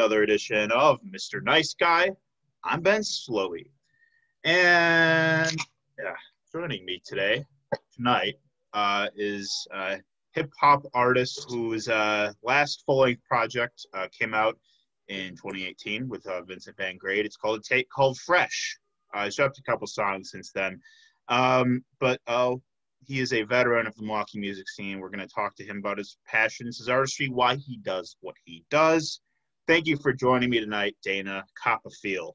another edition of Mr. Nice Guy. I'm Ben Slowey. And yeah, joining me today, tonight, uh, is a hip hop artist whose uh, last full length project uh, came out in 2018 with uh, Vincent Van Great. It's called a take called Fresh. Uh, he's dropped a couple songs since then. Um, but uh, he is a veteran of the Milwaukee music scene. We're going to talk to him about his passions, his artistry, why he does what he does. Thank you for joining me tonight, Dana Coppafeel.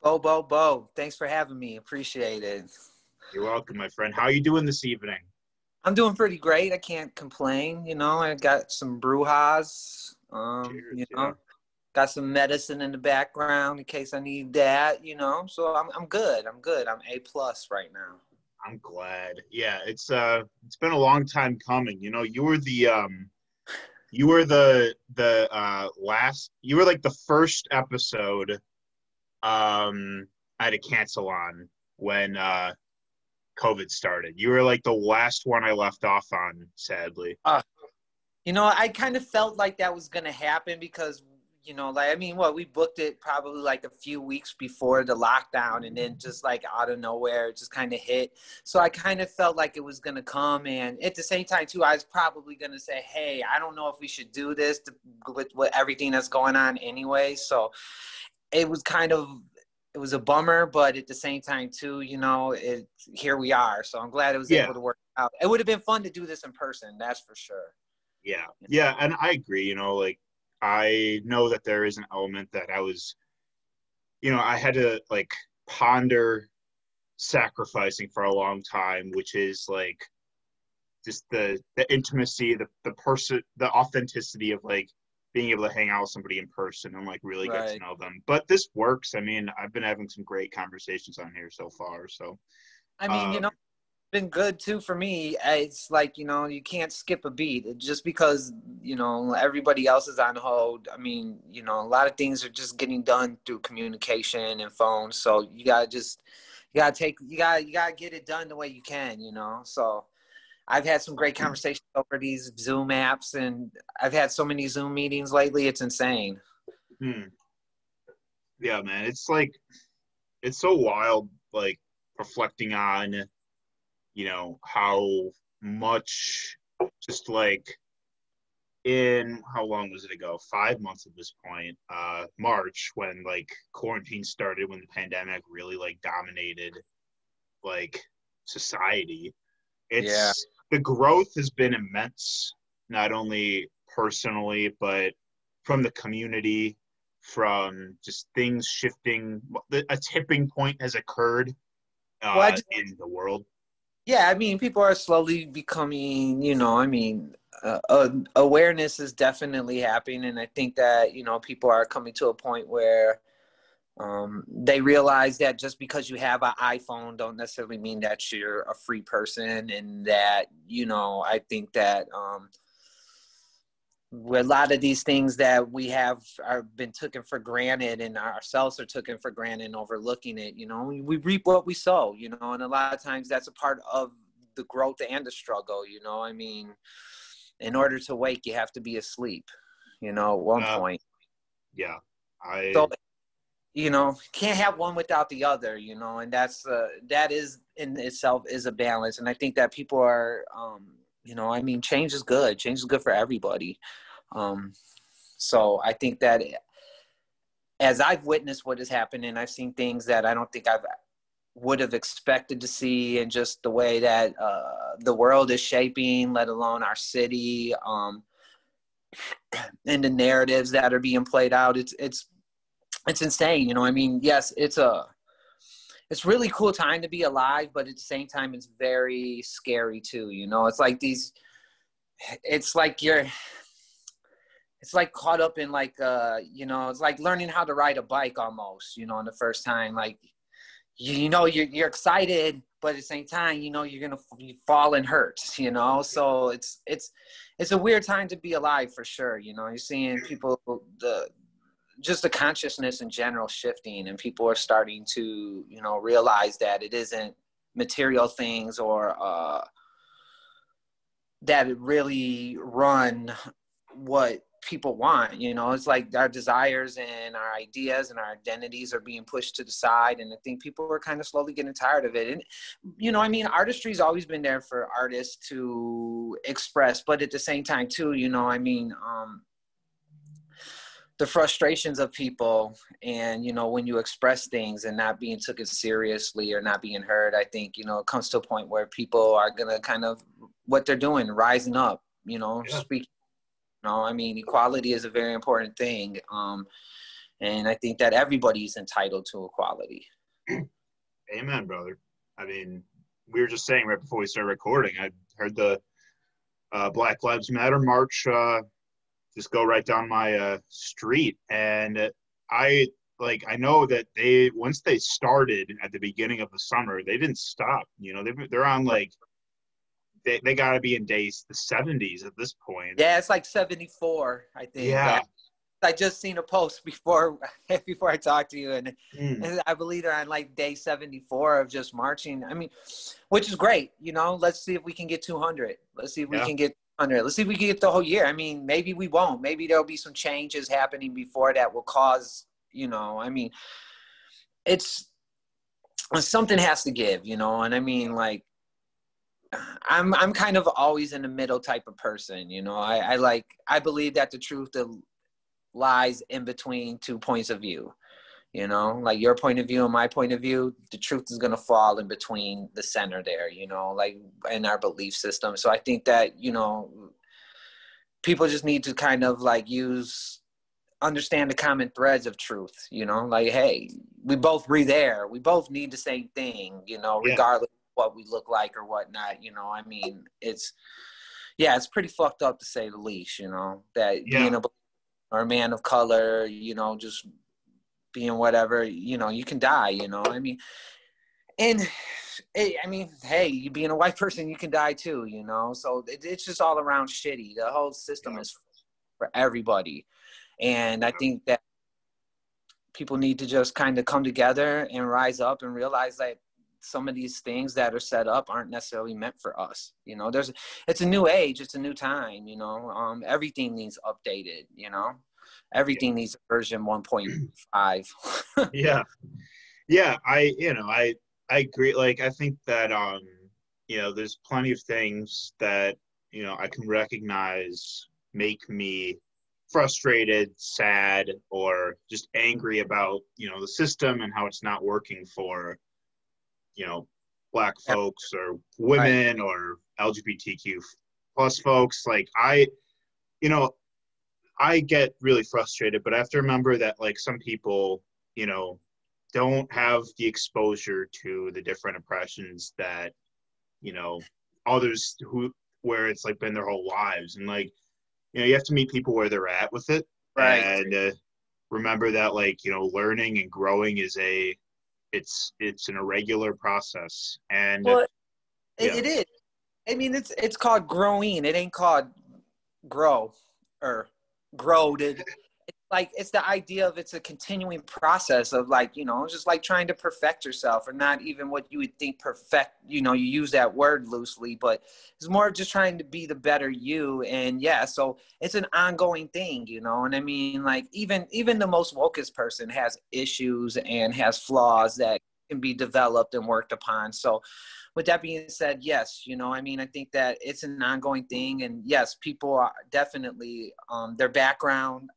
Bo, Bo, Bo. Thanks for having me. Appreciate it. You're welcome, my friend. How are you doing this evening? I'm doing pretty great. I can't complain. You know, I got some brujas. Um, Cheers, you know, yeah. got some medicine in the background in case I need that. You know, so I'm I'm good. I'm good. I'm a plus right now. I'm glad. Yeah, it's uh, it's been a long time coming. You know, you were the um, you were the the uh last. You were like the first episode. Um, I had to cancel on when uh COVID started. You were like the last one I left off on, sadly. Uh, you know, I kind of felt like that was going to happen because, you know, like, I mean, what, well, we booked it probably like a few weeks before the lockdown and then just like out of nowhere, it just kind of hit. So I kind of felt like it was going to come. And at the same time, too, I was probably going to say, hey, I don't know if we should do this to, with, with everything that's going on anyway. So it was kind of it was a bummer, but at the same time too, you know, it here we are. So I'm glad it was yeah. able to work out. It would have been fun to do this in person, that's for sure. Yeah. Yeah, and I agree, you know, like I know that there is an element that I was you know, I had to like ponder sacrificing for a long time, which is like just the the intimacy, the the person the authenticity of like being able to hang out with somebody in person and like really right. get to know them. But this works. I mean, I've been having some great conversations on here so far. So, I mean, um, you know, been good too for me. It's like you know, you can't skip a beat just because you know everybody else is on hold. I mean, you know, a lot of things are just getting done through communication and phone. So you gotta just you gotta take you gotta you gotta get it done the way you can. You know, so I've had some great conversations over these Zoom apps, and I've had so many Zoom meetings lately. It's insane. Hmm. Yeah, man. It's like it's so wild. Like reflecting on, you know, how much just like in how long was it ago? Five months at this point. Uh, March when like quarantine started, when the pandemic really like dominated like society. It's yeah the growth has been immense, not only personally, but from the community, from just things shifting. A tipping point has occurred uh, well, just, in the world. Yeah, I mean, people are slowly becoming, you know, I mean, uh, uh, awareness is definitely happening. And I think that, you know, people are coming to a point where um, they realize that just because you have an iphone don't necessarily mean that you're a free person and that you know i think that um, a lot of these things that we have are been taken for granted and ourselves are taken for granted and overlooking it you know? We reap what we sow you know? And a lot of times that's a part of the growth and the struggle you know? I mean in order to wake you have to be asleep you know at one uh, point. Yeah. I so you know can't have one without the other you know? And that's uh, that is in itself is a balance. And i think that people are um you know i mean change is good change is good for everybody um so i think that as i've witnessed what has happened and i've seen things that i don't think i've would have expected to see and just the way that uh, the world is shaping let alone our city um and the narratives that are being played out it's it's it's insane. You know, I mean, yes, it's a it's really cool time to be alive, but at the same time, it's very scary too. You know, it's like these. It's like you're. It's like caught up in like uh you know it's like learning how to ride a bike almost you know in the first time like you, you know you're you're excited but at the same time you know you're gonna fall and hurt you know so it's it's it's a weird time to be alive for sure you know you're seeing people the just the consciousness in general shifting and people are starting to you know realize that it isn't material things or uh, that really run what people want you know? It's like our desires and our ideas and our identities are being pushed to the side and i think people are kind of slowly getting tired of it. And you know i mean artistry's always been there for artists to express but at the same time too you know i mean um the frustrations of people and you know when you express things and not being taken seriously or not being heard i think you know it comes to a point where people are gonna kind of what they're doing rising up you know yeah. speak you know i mean equality is a very important thing um and i think that everybody's entitled to equality amen brother i mean we were just saying right before we started recording i heard the uh, black lives matter march uh, just go right down my uh, street. And I like I know that they once they started at the beginning of the summer, they didn't stop. You know, they they're on like they they got to be in days the 70s at this point. Yeah, it's like 74, I think. Yeah. I just seen a post before before I talked to you, and, mm. and, I believe they're on like day 74 of just marching. I mean, which is great. You know, let's see if we can get 200. Let's see if yeah. we can get under. Let's see if we can get the whole year. I mean, maybe we won't. Maybe there'll be some changes happening before that will cause, you know, I mean, it's something has to give, you know, and I mean, like, I'm I'm kind of always in the middle type of person, you know. I, I like I believe that the truth lies in between two points of view you know like your point of view and my point of view the truth is going to fall in between the center there you know like in our belief system so i think that you know people just need to kind of like use understand the common threads of truth you know like hey we both breathe air we both need the same thing you know yeah. regardless of what we look like or whatnot you know i mean it's yeah it's pretty fucked up to say the least you know that yeah. being a or a man of color you know just being whatever, you know, you can die, you know. I mean, and I mean, hey, you being a white person, you can die too, you know. So it, it's just all around shitty. The whole system yeah. is for everybody, and I think that people need to just kind of come together and rise up and realize that some of these things that are set up aren't necessarily meant for us you know there's it's a new age it's a new time you know um everything needs updated you know everything needs version 1.5 yeah. Yeah i you know i i agree. Like i think that um you know there's plenty of things that you know i can recognize make me frustrated sad or just angry about you know the system and how it's not working for you know black folks or women right. or lgbtq plus folks. Like i you know I get really frustrated, but I have to remember that like some people, you know, don't have the exposure to the different oppressions that, you know, others who where it's like been their whole lives, and like, you know, you have to meet people where they're at with it, right? And uh, remember that like you know, learning and growing is a, it's it's an irregular process, and well, yeah. it is. I mean, it's it's called growing. It ain't called grow or grow to like it's the idea of it's a continuing process of like you know just like trying to perfect yourself or not even what you would think perfect you know you use that word loosely but it's more just trying to be the better you. And yeah so it's an ongoing thing you know and i mean like even even the most wokest person has issues and has flaws that can be developed and worked upon so with that being said, yes, you know, I mean, I think that it's an ongoing thing, and yes, people are definitely um, their background.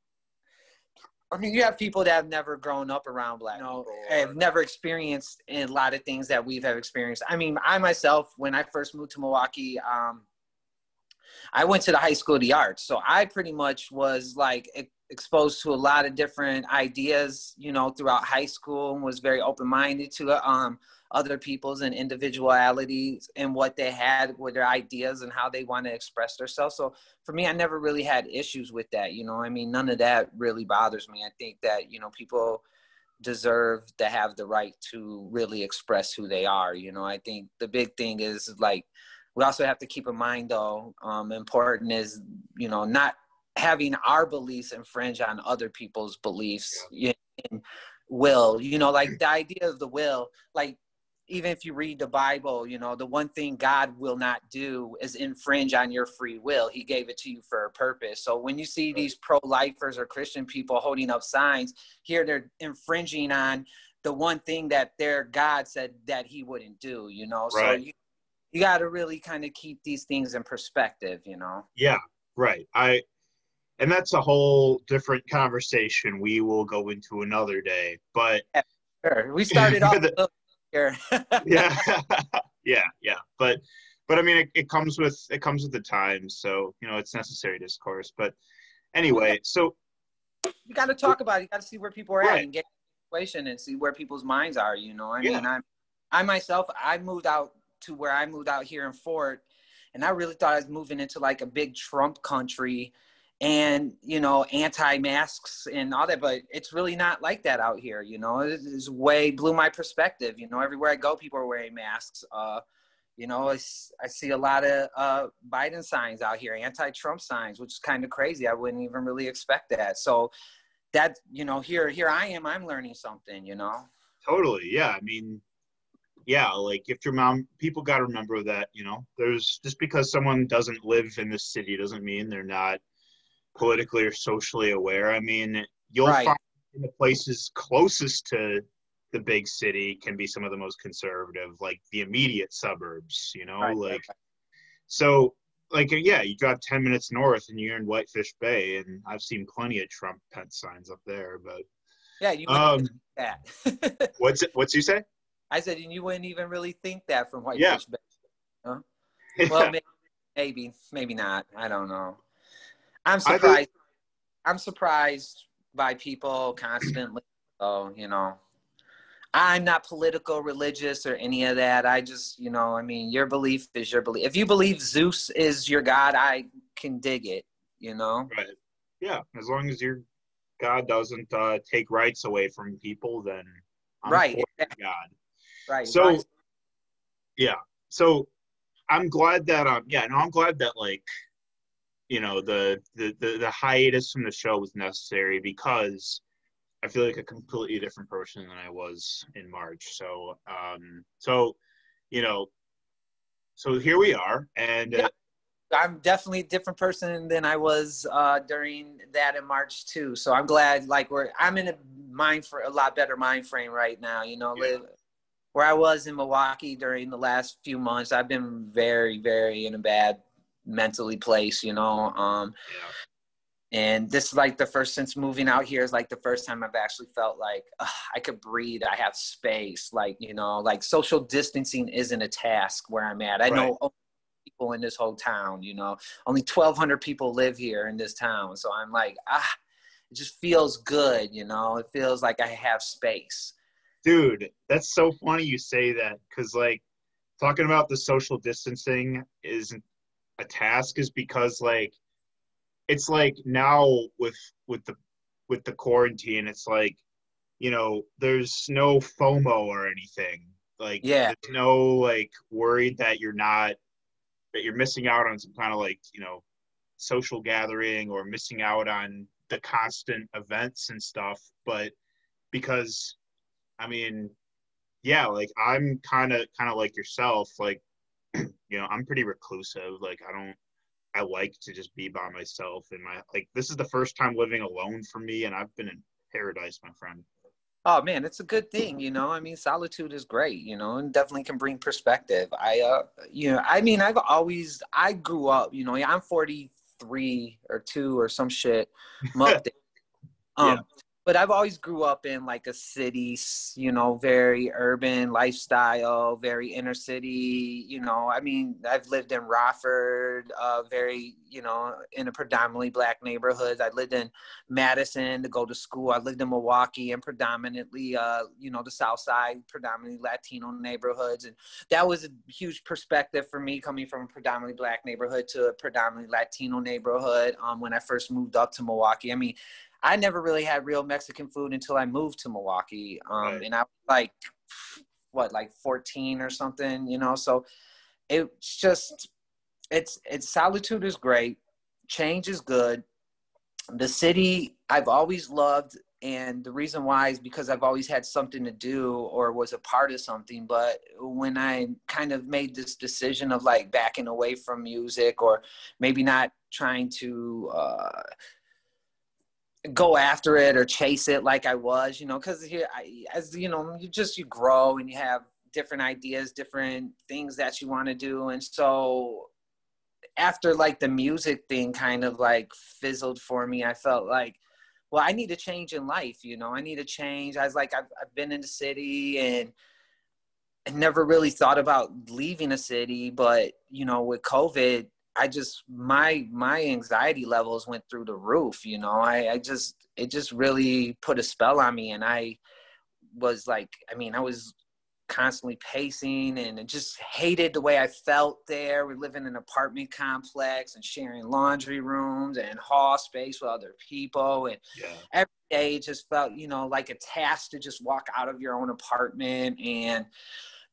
I mean, you have people that have never grown up around black you know, have never experienced a lot of things that we've have experienced. I mean, I myself, when I first moved to Milwaukee, um, I went to the High School of the Arts, so I pretty much was like exposed to a lot of different ideas, you know, throughout high school, and was very open minded to. Um, other people's and individualities and what they had with their ideas and how they want to express themselves. So for me, I never really had issues with that. You know, I mean, none of that really bothers me. I think that, you know, people deserve to have the right to really express who they are. You know, I think the big thing is like, we also have to keep in mind though, um, important is, you know, not having our beliefs infringe on other people's beliefs. Yeah. will, you know, like the idea of the will, like even if you read the Bible, you know, the one thing God will not do is infringe on your free will. He gave it to you for a purpose. So when you see these pro lifers or Christian people holding up signs, here they're infringing on the one thing that their God said that he wouldn't do, you know? Right. So you, you got to really kind of keep these things in perspective, you know? Yeah, right. I, and that's a whole different conversation we will go into another day. But yeah, sure. we started off the, here. yeah, yeah, yeah. But but I mean, it, it comes with it comes with the times, so you know it's necessary discourse. But anyway, so you got to talk about it. You got to see where people are right. at and get the situation and see where people's minds are. You know, I yeah. mean, I'm I myself, I moved out to where I moved out here in Fort, and I really thought I was moving into like a big Trump country and you know anti-masks and all that but it's really not like that out here you know? It's way blew my perspective you know? Everywhere i go people are wearing masks uh you know? I, I see a lot of uh biden signs out here anti-trump signs which is kind of crazy. I wouldn't even really expect that. So that you know here here i am i'm learning something you know? Totally yeah i mean yeah like if your mom people got to remember that you know? There's just because someone doesn't live in this city doesn't mean they're not politically or socially aware. I mean, you'll right. find in the places closest to the big city can be some of the most conservative, like the immediate suburbs, you know, right. like so like yeah, you drive ten minutes north and you're in Whitefish Bay, and I've seen plenty of Trump Pence signs up there, but yeah, you um, that. what's it, what's you say? I said, and you wouldn't even really think that from Whitefish yeah. Bay. Huh? Well, maybe, maybe, maybe not. I don't know. I'm surprised. I'm surprised by people constantly. So you know, I'm not political, religious, or any of that. I just, you know, I mean, your belief is your belief. If you believe Zeus is your god, I can dig it. You know. Right. Yeah. As long as your God doesn't uh, take rights away from people, then I'm right. God. Right. So. Right. Yeah. So, I'm glad that um yeah no I'm glad that like you know the, the the the hiatus from the show was necessary because I feel like a completely different person than I was in March. So um so you know so here we are and yeah. I'm definitely a different person than I was uh, during that in March too. So I'm glad, like, we're I'm in a mind for a lot better mind frame right now. You know, yeah. where I was in Milwaukee during the last few months, I've been very, very in a bad mentally place, you know. Um, yeah. And this is like the first since moving out here is like the first time I've actually felt like I could breathe. I have space. Like you know, like social distancing isn't a task where I'm at. I right. know people in this whole town. You know, only 1,200 people live here in this town. So I'm like, ah, it just feels good. You know, it feels like I have space. Dude, that's so funny you say that because like talking about the social distancing is a task is because like it's like now with with the with the quarantine it's like you know there's no fomo or anything. Like yeah. there's no like worried that you're not that you're missing out on some kind of like you know social gathering or missing out on the constant events and stuff. But because i mean yeah like i'm kind of kind of like yourself like you know, I'm pretty reclusive. Like I don't I like to just be by myself and my like this is the first time living alone for me and I've been in paradise, my friend. Oh man, it's a good thing, you know. I mean, solitude is great, you know, and definitely can bring perspective. I uh you know, I mean, I've always I grew up, you know, I'm 43 or 2 or some shit. I'm up there. Um yeah but I've always grew up in like a city, you know, very urban lifestyle, very inner city. You know, I mean, I've lived in Rockford, uh, very, you know, in a predominantly black neighborhood. I lived in Madison to go to school. I lived in Milwaukee and predominantly, uh, you know, the South Side, predominantly Latino neighborhoods, and that was a huge perspective for me coming from a predominantly black neighborhood to a predominantly Latino neighborhood. Um, when I first moved up to Milwaukee, I mean I never really had real Mexican food until I moved to Milwaukee. Um, right. And I was like, what, like 14 or something, you know? So it's just, it's, it's solitude is great. Change is good. The city, I've always loved and the reason why is because I've always had something to do or was a part of something. But when I kind of made this decision of like backing away from music or maybe not trying to uh, go after it or chase it like I was, you know, because here, as you know, you just you grow and you have different ideas, different things that you want to do, and so after like the music thing kind of like fizzled for me, I felt like well, I need a change in life, you know, I need a change. I was like, I've, I've been in the city and I never really thought about leaving a city, but you know, with COVID, I just, my, my anxiety levels went through the roof, you know, I, I just, it just really put a spell on me. And I was like, I mean, I was constantly pacing and just hated the way I felt there. We live in an apartment complex and sharing laundry rooms and hall space with other people. And yeah. every day just felt, you know, like a task to just walk out of your own apartment and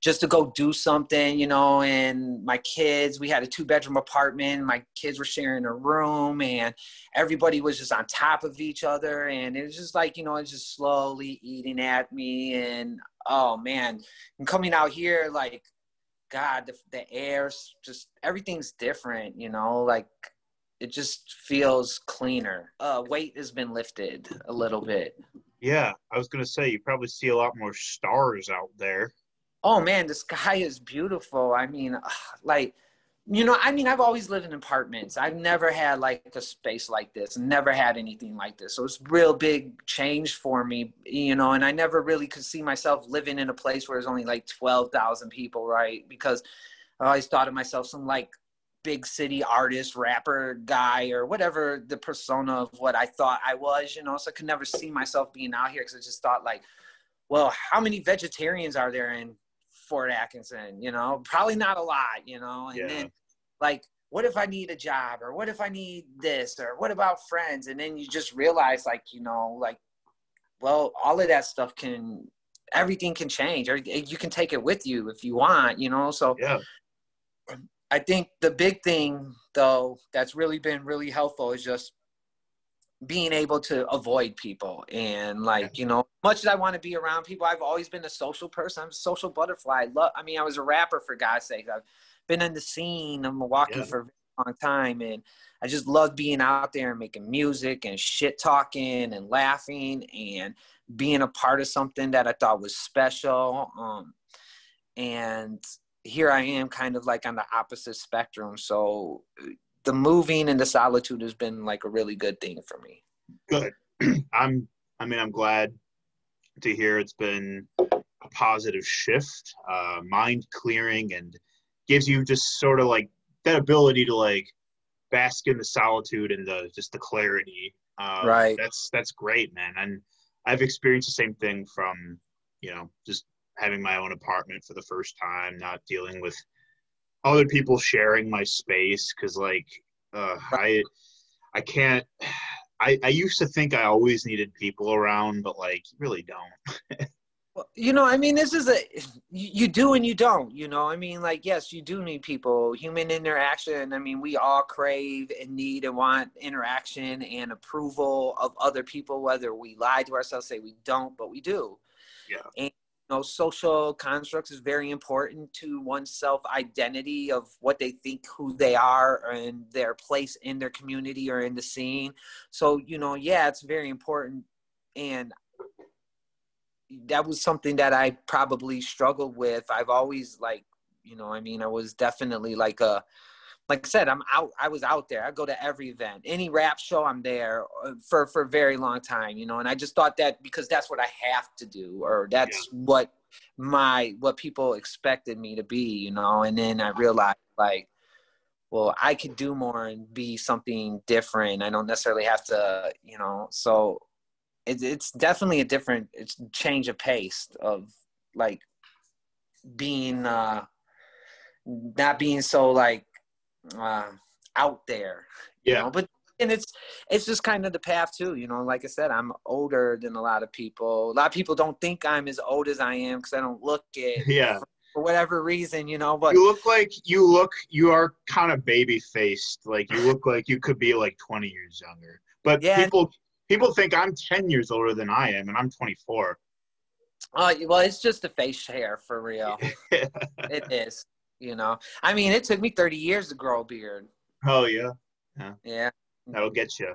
just to go do something, you know, and my kids, we had a two bedroom apartment. My kids were sharing a room and everybody was just on top of each other. And it was just like, you know, it's just slowly eating at me. And oh man, and coming out here, like, God, the, the air's just everything's different, you know, like it just feels cleaner. Uh, weight has been lifted a little bit. Yeah, I was gonna say you probably see a lot more stars out there oh man, the sky is beautiful. I mean, like, you know, I mean, I've always lived in apartments. I've never had like a space like this, never had anything like this. So it's real big change for me, you know, and I never really could see myself living in a place where there's only like 12,000 people, right? Because I always thought of myself some like big city artist, rapper guy, or whatever the persona of what I thought I was, you know, so I could never see myself being out here because I just thought like, well, how many vegetarians are there in Fort Atkinson, you know, probably not a lot, you know, and yeah. then like, what if I need a job or what if I need this or what about friends? And then you just realize like, you know, like, well, all of that stuff can, everything can change or you can take it with you if you want, you know? So yeah. I think the big thing though, that's really been really helpful is just being able to avoid people and like you know much as i want to be around people i've always been a social person. I'm a social butterfly. I love i mean i was a rapper for god's sake. I've been in the scene of milwaukee yeah. for a long time and i just love being out there and making music and shit talking and laughing and being a part of something that i thought was special um, and here i am kind of like on the opposite spectrum. So the moving and the solitude has been like a really good thing for me. Good. I'm. I mean, I'm glad to hear it's been a positive shift, uh, mind clearing, and gives you just sort of like that ability to like bask in the solitude and the just the clarity. Uh, right. That's that's great, man. And I've experienced the same thing from you know just having my own apartment for the first time, not dealing with other people sharing my space because like uh, I I can't. I, I used to think I always needed people around, but like you really don't. well, you know, I mean, this is a you do and you don't. You know, I mean, like yes, you do need people, human interaction. I mean, we all crave and need and want interaction and approval of other people, whether we lie to ourselves, say we don't, but we do. Yeah. And know, social constructs is very important to one's self identity of what they think who they are and their place in their community or in the scene. So, you know, yeah, it's very important. And that was something that I probably struggled with. I've always like, you know, I mean, I was definitely like a, like I said, I'm out. I was out there. I go to every event, any rap show, I'm there uh, for for a very long time, you know. And I just thought that because that's what I have to do, or that's yeah. what my what people expected me to be, you know. And then I realized like, well, I could do more and be something different. I don't necessarily have to, you know. So it, it's definitely a different it's change of pace of like being uh not being so like uh, out there. Yeah. Know? But and it's it's just kind of the path too. You know, like I said, I'm older than a lot of people. A lot of people don't think I'm as old as I am because I don't look it. Yeah. For, for whatever reason, you know, but you look like you look you are kind of baby faced. Like you look like you could be like 20 years younger. But yeah, people people think I'm 10 years older than I am, and I'm 24. Uh, well, it's just a face hair for real. it is. You know, I mean, it took me 30 years to grow a beard. Oh yeah, yeah, yeah. That'll get you.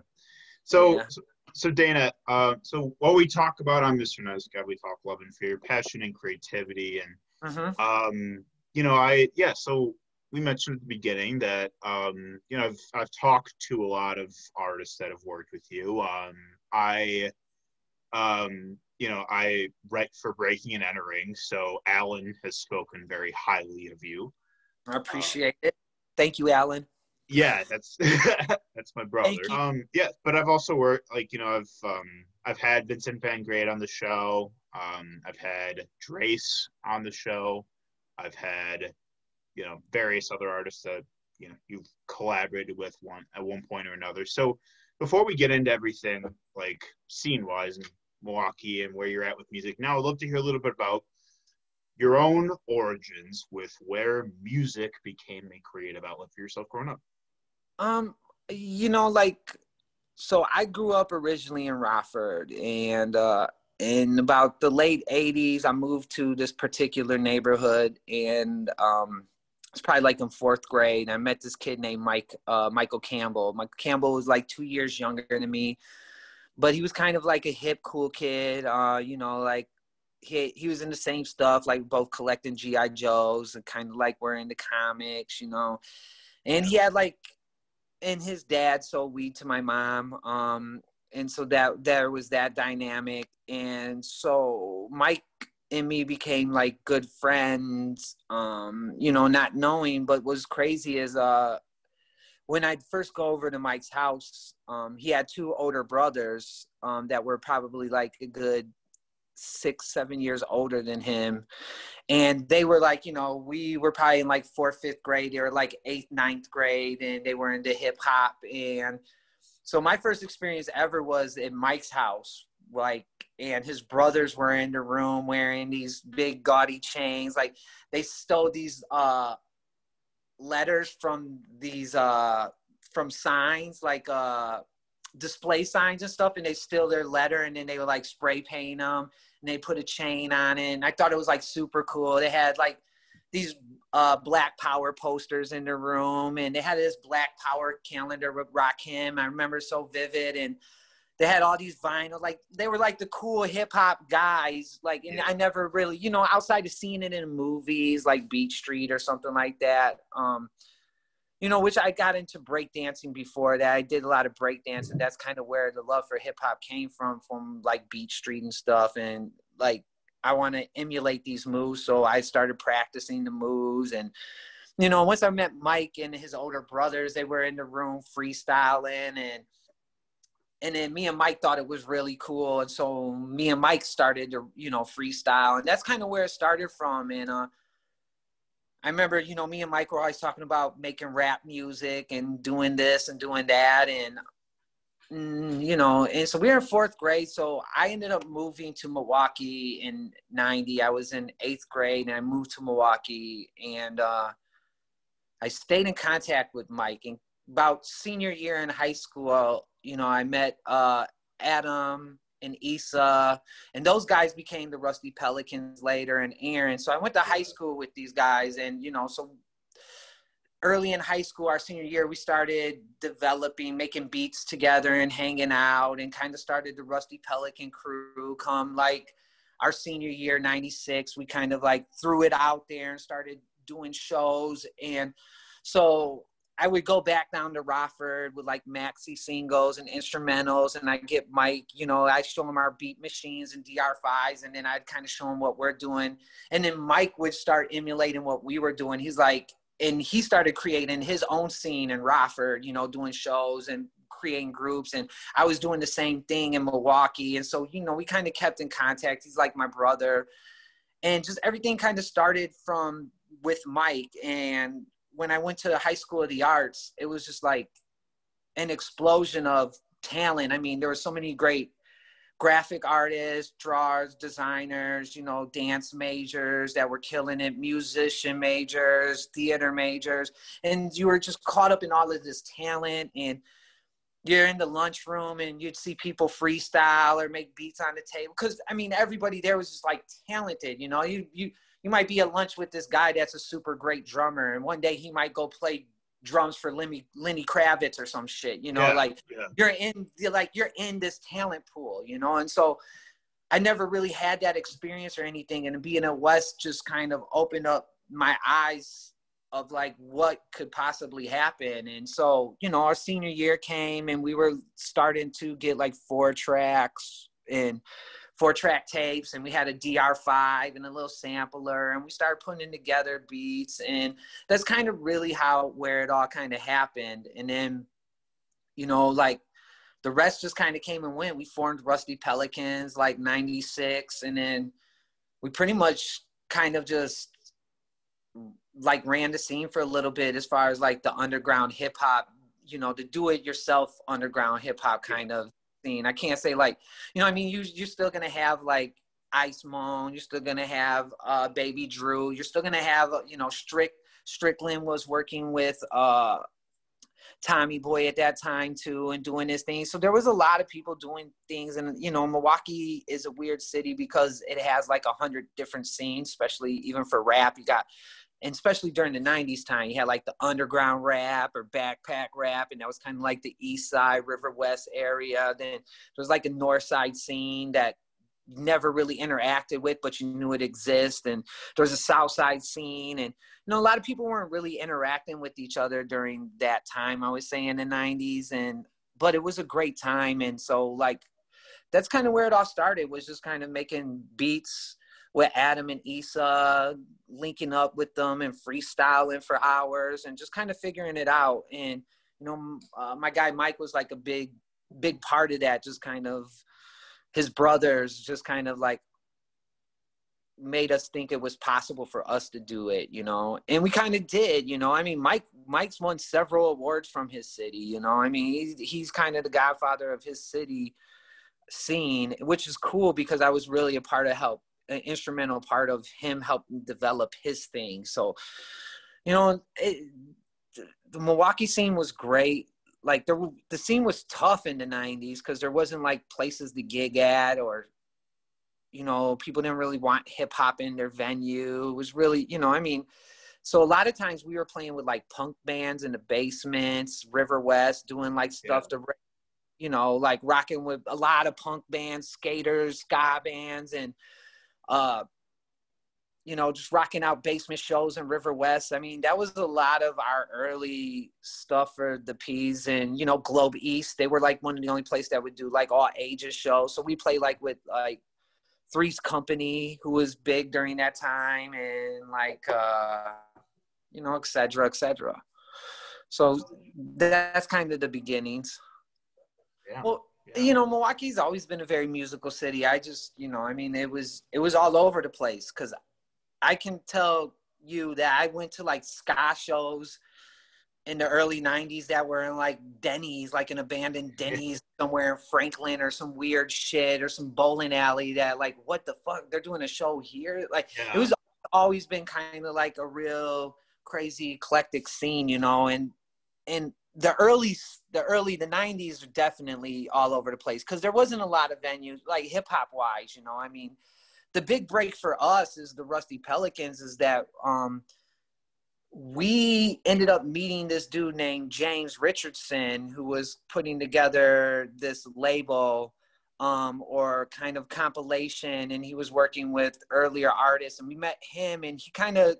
So, yeah. so, so, Dana, uh, so what we talk about on Mr. Nice Guy, we talk love and fear, passion and creativity, and mm-hmm. um, you know, I yeah. So we mentioned at the beginning that um, you know I've I've talked to a lot of artists that have worked with you. Um, I um, you know I write for Breaking and Entering, so Alan has spoken very highly of you. I appreciate uh, it. Thank you, Alan. Yeah, that's that's my brother. Um, yeah, but I've also worked like you know I've um, I've had Vincent Van Great on the show. Um, I've had Drace on the show. I've had you know various other artists that you know you've collaborated with one at one point or another. So before we get into everything like scene wise in Milwaukee and where you're at with music, now I'd love to hear a little bit about your own origins with where music became a creative outlet for yourself growing up. Um, you know, like so I grew up originally in Rockford and uh in about the late 80s i moved to this particular neighborhood and um, it's probably like in fourth grade. I met this kid named Mike, uh, Michael Campbell. Mike Campbell was like two years younger than me, but he was kind of like a hip, cool kid. Uh, you know, like he he was in the same stuff, like both collecting GI Joes and kind of like we're into comics, you know. And he had like, and his dad sold weed to my mom. Um, and so that there was that dynamic. And so Mike and me became like good friends um you know not knowing but was crazy is uh when i'd first go over to mike's house um he had two older brothers um that were probably like a good six seven years older than him. And they were like you know we were probably in like fourth fifth grade they were like eighth ninth grade and they were into hip hop. And so my first experience ever was in mike's house like and his brothers were in the room wearing these big gaudy chains. Like they stole these uh letters from these uh from signs like uh display signs and stuff and they steal their letter and then they would like spray paint them and they put a chain on it and i thought it was like super cool. They had like these uh, black power posters in the room and they had this black power calendar with Rakim. I remember so vivid and they had all these vinyl like they were like the cool hip hop guys like and yeah. I never really you know outside of seeing it in movies like Beat Street or something like that um you know which I got into breakdancing before that. I did a lot of breakdancing. That's kind of where the love for hip hop came from from like Beat Street and stuff and like I want to emulate these moves so I started practicing the moves and you know once I met Mike and his older brothers they were in the room freestyling and and then me and Mike thought it was really cool, and so me and Mike started to you know freestyle, and that's kind of where it started from. And uh, I remember you know me and Mike were always talking about making rap music and doing this and doing that, and mm, you know, and so we were in fourth grade. So I ended up moving to Milwaukee in '90. I was in eighth grade, and I moved to Milwaukee, and uh, I stayed in contact with Mike. And about senior year in high school, you know, I met uh, Adam and Issa, and those guys became the Rusty Pelicans later, and Aaron. So I went to high school with these guys, and you know, so early in high school, our senior year, we started developing, making beats together, and hanging out, and kind of started the Rusty Pelican crew. Come like our senior year, '96, we kind of like threw it out there and started doing shows, and so I would go back down to Rockford with like maxi singles and instrumentals, and I get Mike, you know, I show him our beat machines and DR5s, and then I'd kind of show him what we're doing. And then Mike would start emulating what we were doing. He's like, and he started creating his own scene in Rockford, you know, doing shows and creating groups. And I was doing the same thing in Milwaukee. And so, you know, we kind of kept in contact. He's like my brother. And just everything kind of started from with Mike. And when I went to the High School of the Arts, it was just like an explosion of talent. I mean, there were so many great graphic artists, drawers, designers, you know, dance majors that were killing it, musician majors, theater majors, and you were just caught up in all of this talent and you're in the lunchroom and you'd see people freestyle or make beats on the table. Because i mean everybody there was just like talented you know? You you you might be at lunch with this guy that's a super great drummer and one day he might go play drums for Lenny, Lenny Kravitz or some shit, you know, yeah, like yeah. you're in, you're like you're in this talent pool, you know, and so I never really had that experience or anything, and being at West just kind of opened up my eyes of like what could possibly happen, and so you know, our senior year came, and we were starting to get like four tracks and four track tapes and we had a DR5 and a little sampler and we started putting together beats and that's kind of really how where it all kind of happened. And then you know like the rest just kind of came and went. We formed Rusty Pelicans like 96 and then we pretty much kind of just like ran the scene for a little bit as far as like the underground hip hop you know the do it yourself underground hip hop kind of scene. I can't say like, you know, I mean, you you're still gonna have like Ice Moan. You're still gonna have uh, Baby Drew. You're still gonna have you know Strick Strickland was working with uh, Tommy Boy at that time too, and doing this thing. So there was a lot of people doing things, and you know, Milwaukee is a weird city because it has like a hundred different scenes, especially even for rap. You got and especially during the 90s time you had like the underground rap or backpack rap and that was kind of like the east side river west area. Then there was like a north side scene that never really interacted with but you knew it exists. And there was a south side scene and you know a lot of people weren't really interacting with each other during that time i was saying in the 90s and but it was a great time. And so like that's kind of where it all started was just kind of making beats with Adam and Issa, linking up with them and freestyling for hours and just kind of figuring it out. And you know, uh, my guy Mike was like a big, big part of that. Just kind of his brothers, just kind of like made us think it was possible for us to do it, you know, and we kind of did, you know. I mean, Mike Mike's won several awards from his city, you know. I mean, he's he's kind of the godfather of his city scene, which is cool because I was really a part of help an instrumental part of him helping develop his thing. So, you know, it, the Milwaukee scene was great. Like the the scene was tough in the '90s because there wasn't like places to gig at, or you know, people didn't really want hip hop in their venue. It was really, you know, I mean, so a lot of times we were playing with like punk bands in the basements, River West, doing like stuff yeah. to, you know, like rocking with a lot of punk bands, skaters, ska bands, and uh, you know, just rocking out basement shows in River West. I mean, that was a lot of our early stuff for the Peas and, you know, Globe East. They were like one of the only places that would do like all ages shows. So we play like with like Three's Company, who was big during that time, and like, uh, you know, et cetera, et cetera. So that's kind of the beginnings. Yeah. Well, you know milwaukee's always been a very musical city. I just you know i mean it was it was all over the place because i can tell you that i went to like ska shows in the early 90s that were in like denny's like an abandoned denny's somewhere in franklin or some weird shit or some bowling alley that like what the fuck? They're doing a show here? Like yeah. it was always been kind of like a real crazy eclectic scene you know and and the early the early the 90s are definitely all over the place because there wasn't a lot of venues like hip hop wise you know? I mean the big break for us is the rusty pelicans is that um we ended up meeting this dude named james richardson who was putting together this label um, or kind of compilation and he was working with earlier artists and we met him and he kind of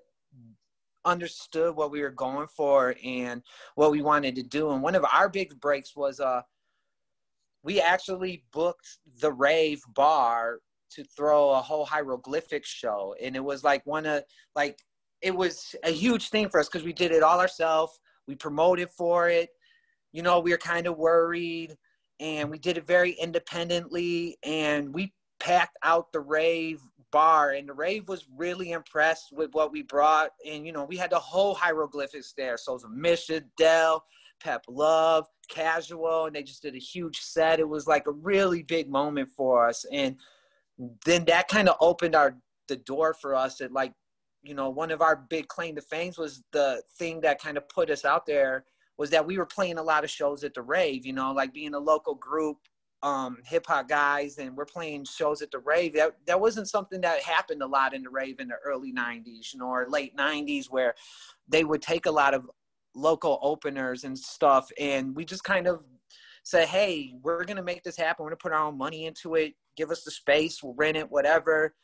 understood what we were going for and what we wanted to do. And one of our big breaks was uh, we actually booked the Rave Bar to throw a whole hieroglyphic show, and it was like one of like it was a huge thing for us because we did it all ourselves. We promoted for it. You know, we were kind of worried, and we did it very independently, and we packed out the rave bar and the rave was really impressed with what we brought and you know we had the whole hieroglyphics there. So it was misha dell pep love casual and they just did a huge set. It was like a really big moment for us and then that kind of opened our the door for us at like you know one of our big claim to fame was the thing that kind of put us out there was that we were playing a lot of shows at the rave, you know, like being a local group, um, hip hop guys, and we're playing shows at the rave. That that wasn't something that happened a lot in the rave in the early '90s, you know, or late '90s, where they would take a lot of local openers and stuff, and we just kind of say, hey, we're gonna make this happen. We're gonna put our own money into it. Give us the space. We'll rent it, whatever.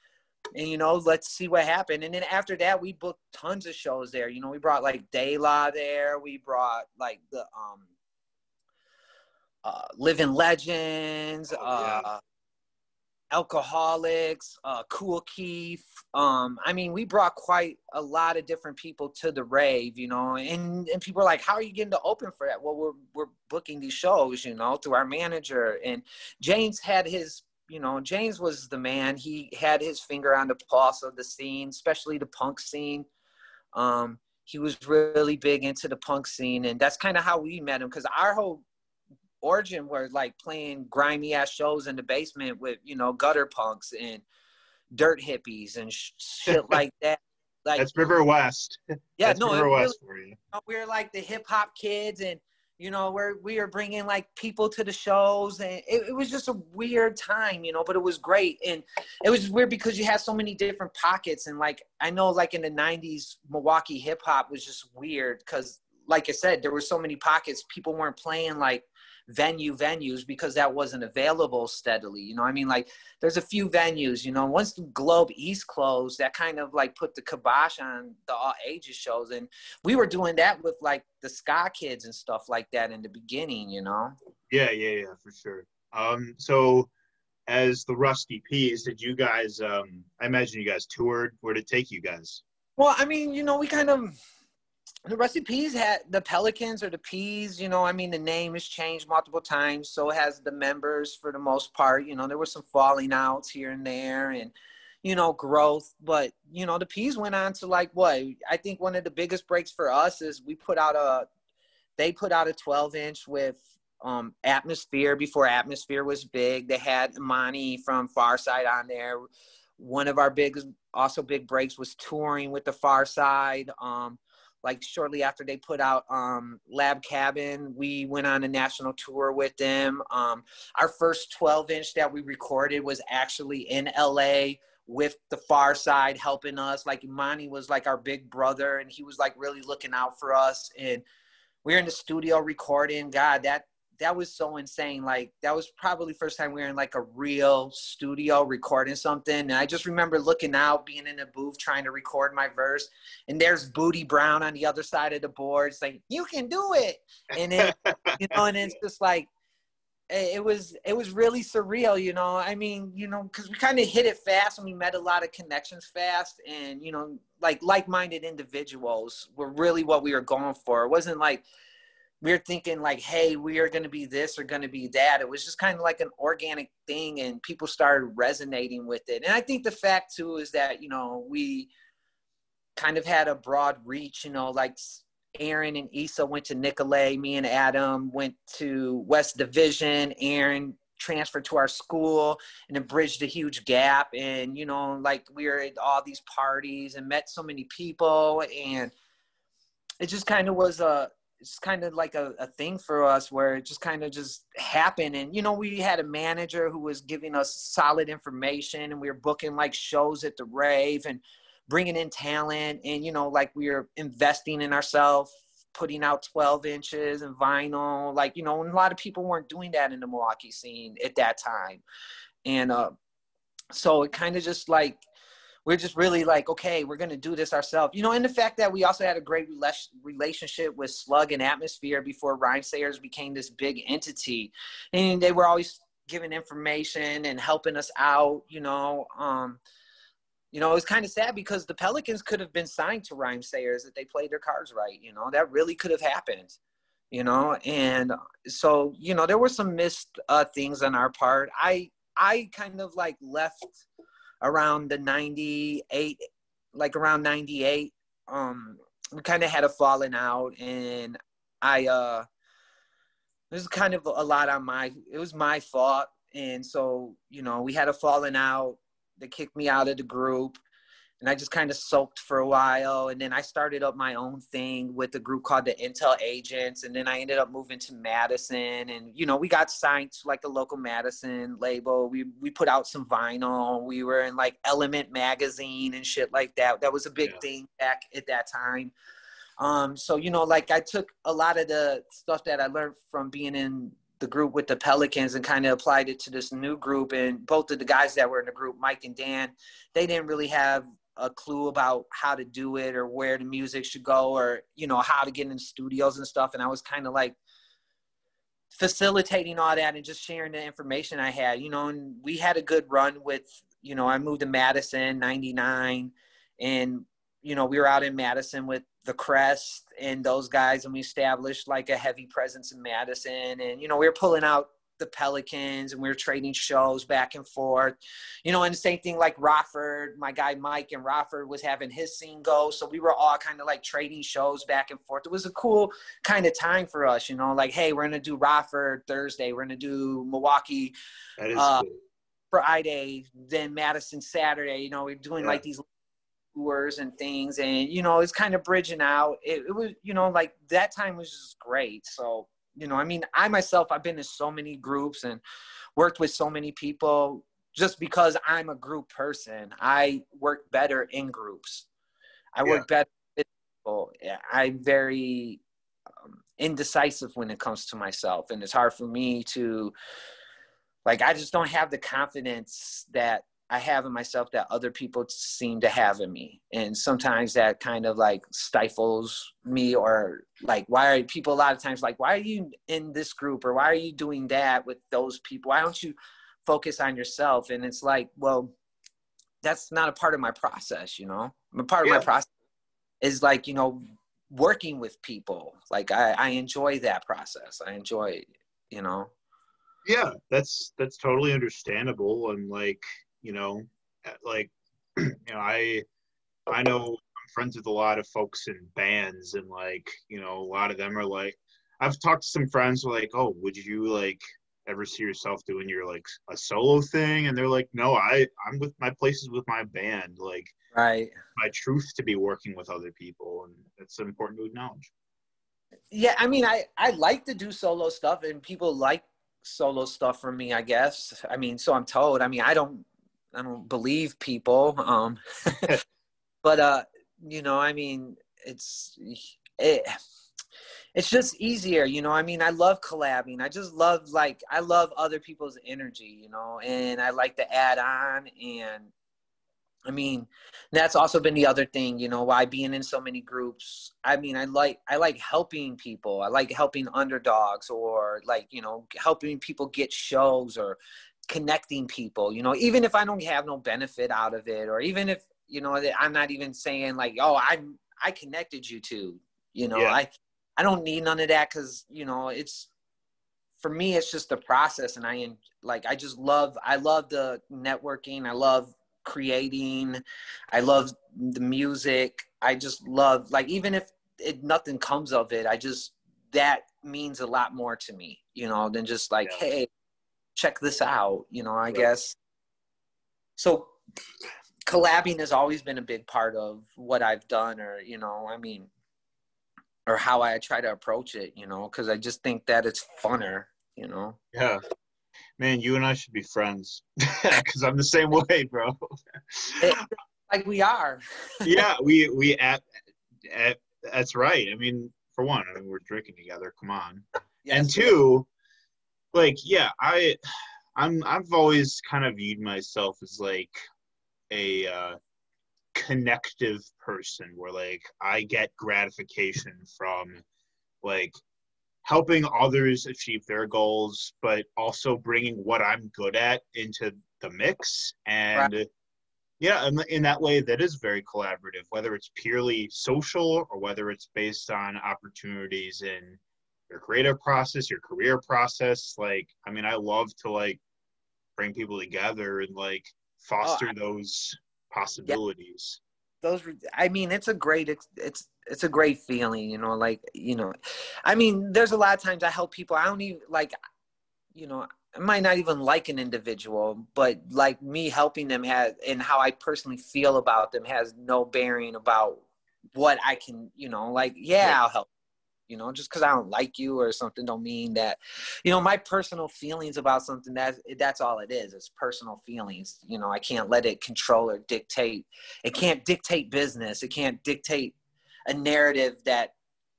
And you know, let's see what happened. And then after that, we booked tons of shows there. You know, we brought like De La there. We brought like the um, uh, Living Legends. Oh, yeah. uh, Alkaholiks uh Kool Keith um i mean we brought quite a lot of different people to the rave you know and and people are like how are you getting to open for that well we're we're booking these shows you know through our manager and james had his you know james was the man he had his finger on the pulse of the scene especially the punk scene um he was really big into the punk scene and that's kind of how we met him because our whole origin were like playing grimy ass shows in the basement with you know gutter punks and dirt hippies and sh- shit like that. Like that's Riverwest. Yeah, that's no, Riverwest for you. We are like the hip hop kids, and you know, we're we are bringing like people to the shows, and it, it was just a weird time, you know, but it was great, and it was weird because you had so many different pockets, and like I know, like in the '90s, Milwaukee hip hop was just weird because, like I said, there were so many pockets. People weren't playing like venue venues because that wasn't available steadily. You know, I mean, like there's a few venues. You know, once the Globe East closed, that kind of like put the kibosh on the all ages shows, and we were doing that with like the ska kids and stuff like that in the beginning. You know. Yeah, yeah, yeah, for sure. Um, so as the Rusty Peas, did you guys? Um, I imagine you guys toured. Where did it take you guys? Well, I mean, you know, we kind of the Rusty Peas had the Pelicans or the Peas, you know, I mean, the name has changed multiple times. So has the members for the most part. You know, there were some falling outs here and there and, you know, growth. But, you know, the Peas went on to like what? I think one of the biggest breaks for us is we put out a, they put out a 12 inch with um, Atmosphere before Atmosphere was big. They had Imani from Pharcyde on there. One of our big, also big breaks was touring with the Pharcyde. Um, like shortly after they put out um, Lab Cabin, we went on a national tour with them. Um, our first 12 inch that we recorded was actually in LA with the Pharcyde helping us. Like Imani was like our big brother and he was like really looking out for us. And we were in the studio recording. God, that that was so insane. Like that was probably first time we were in like a real studio recording something. And I just remember looking out, being in a booth trying to record my verse, and there's Booty Brown on the other side of the board. Saying, "You can do it," and then you know, and it's just like it was it was really surreal you know? I mean you know because we kind of hit it fast and we met a lot of connections fast. And you know like like-minded individuals were really what we were going for. It wasn't like we are thinking like, hey, we are going to be this or going to be that. It was just kind of like an organic thing, and people started resonating with it. And I think the fact too is that you know we kind of had a broad reach. You know, like Aaron and Issa went to Nicolet. Me and Adam went to West Division. Aaron transferred to our school and then bridged a huge gap. And you know, like we were at all these parties and met so many people and it just kind of was a it's kind of like a, a thing for us where it just kind of just happened. And you know we had a manager who was giving us solid information and we were booking like shows at the rave and bringing in talent and you know like we were investing in ourselves putting out 12 inches and vinyl like you know and a lot of people weren't doing that in the milwaukee scene at that time. And uh so it kind of just like we're just really like, okay, we're going to do this ourselves. You know, and the fact that we also had a great relationship with Slug and Atmosphere before Rhymesayers became this big entity. And they were always giving information and helping us out, you know. Um, you know, it was kind of sad because the Pelicans could have been signed to Rhymesayers if they played their cards right. You know, that really could have happened. You know, and so you know there were some missed uh, things on our part. I I kind of like left around the 98 like around 98 um we kind of had a falling out and i uh was kind of a lot on my it was my fault and so you know we had a falling out. They kicked me out of the group and I just kind of soaked for a while. And then I started up my own thing with a group called the Intel Agents. And then I ended up moving to Madison. And, you know, we got signed to like a local Madison label. We, we put out some vinyl. We were in like Element Magazine and shit like that. That was a big yeah. thing back at that time. Um, so, you know, like I took a lot of the stuff that I learned from being in the group with the Pelicans and kind of applied it to this new group. And both of the guys that were in the group, Mike and Dan, they didn't really have a clue about how to do it or where the music should go or you know how to get in studios and stuff. And i was kind of like facilitating all that and just sharing the information i had you know and we had a good run with you know i moved to madison 99 and you know we were out in madison with the crest and those guys and we established like a heavy presence in madison. And you know we were pulling out the Pelicans and we were trading shows back and forth. You know, and the same thing like Rockford, my guy Mike and Rockford was having his scene go. So we were all kind of like trading shows back and forth. It was a cool kind of time for us, you know, like, hey, we're gonna do Rockford Thursday, we're gonna do Milwaukee uh, cool. Friday, then Madison Saturday, you know, we're doing yeah. like these tours and things and you know it's kind of bridging out it, it was you know like that time was just great so you know i mean i myself i've been in so many groups and worked with so many people just because i'm a group person. I work better in groups. I yeah. work better with people. I'm very um, indecisive when it comes to myself and it's hard for me to like i just don't have the confidence that I have in myself that other people seem to have in me. And sometimes that kind of like stifles me or like why are people a lot of times like why are you in this group or why are you doing that with those people? Why don't you focus on yourself? And it's like, well, that's not a part of my process, you know. A part of my process is like, you know, working with people. Like I, I enjoy that process. I enjoy, you know. Yeah, that's that's totally understandable and like you know uh, like you know i i know i'm friends with a lot of folks in bands and like you know a lot of them are like i've talked to some friends who are like oh would you like ever see yourself doing your like a solo thing? And they're like no i i'm with my places with my band like right. my truth to be working with other people and it's important to acknowledge. Yeah i mean i i like to do solo stuff and people like solo stuff from me i guess. I mean so i'm told. I mean i don't I don't believe people. Um, but uh, you know, I mean, it's it, it's just easier, you know. I mean, I love collabing. I just love like I love other people's energy, you know, and I like to add on and I mean, that's also been the other thing, you know, why being in so many groups. I mean, I like I like helping people. I like helping underdogs or like, you know, helping people get shows or connecting people you know even if i don't have no benefit out of it or even if you know i'm not even saying like oh i'm i connected you to you know yeah. i i don't need none of that because you know it's for me it's just the process and i like i just love i love the networking i love creating i love the music i just love like even if it nothing comes of it i just that means a lot more to me you know than just like yeah. hey check this out you know i right. guess. So collabing has always been a big part of what i've done or you know i mean or how i try to approach it you know because i just think that it's funner you know? Yeah. Man you and i should be friends because i'm the same way bro. Like we are. Yeah we we at, at that's right. I mean for one I mean, we're drinking together come on. Yes. and two like yeah i i'm i've always kind of viewed myself as like a uh, connective person where like i get gratification from like helping others achieve their goals but also bringing what i'm good at into the mix and right. yeah in, in that way that is very collaborative whether it's purely social or whether it's based on opportunities in your creative process, your career process. Like, I mean, I love to like bring people together and like foster oh, I, those possibilities. Yeah, those, I mean, it's a great, it's, it's, it's a great feeling, you know, like, you know, I mean, there's a lot of times I help people. I don't even like, you know, I might not even like an individual, but like me helping them has and how I personally feel about them has no bearing about what I can, you know, like, yeah, I'll help. You know, just because I don't like you or something don't mean that, you know, my personal feelings about something that's that's all it is. It's personal feelings. You know, I can't let it control or dictate. It can't dictate business. It can't dictate a narrative that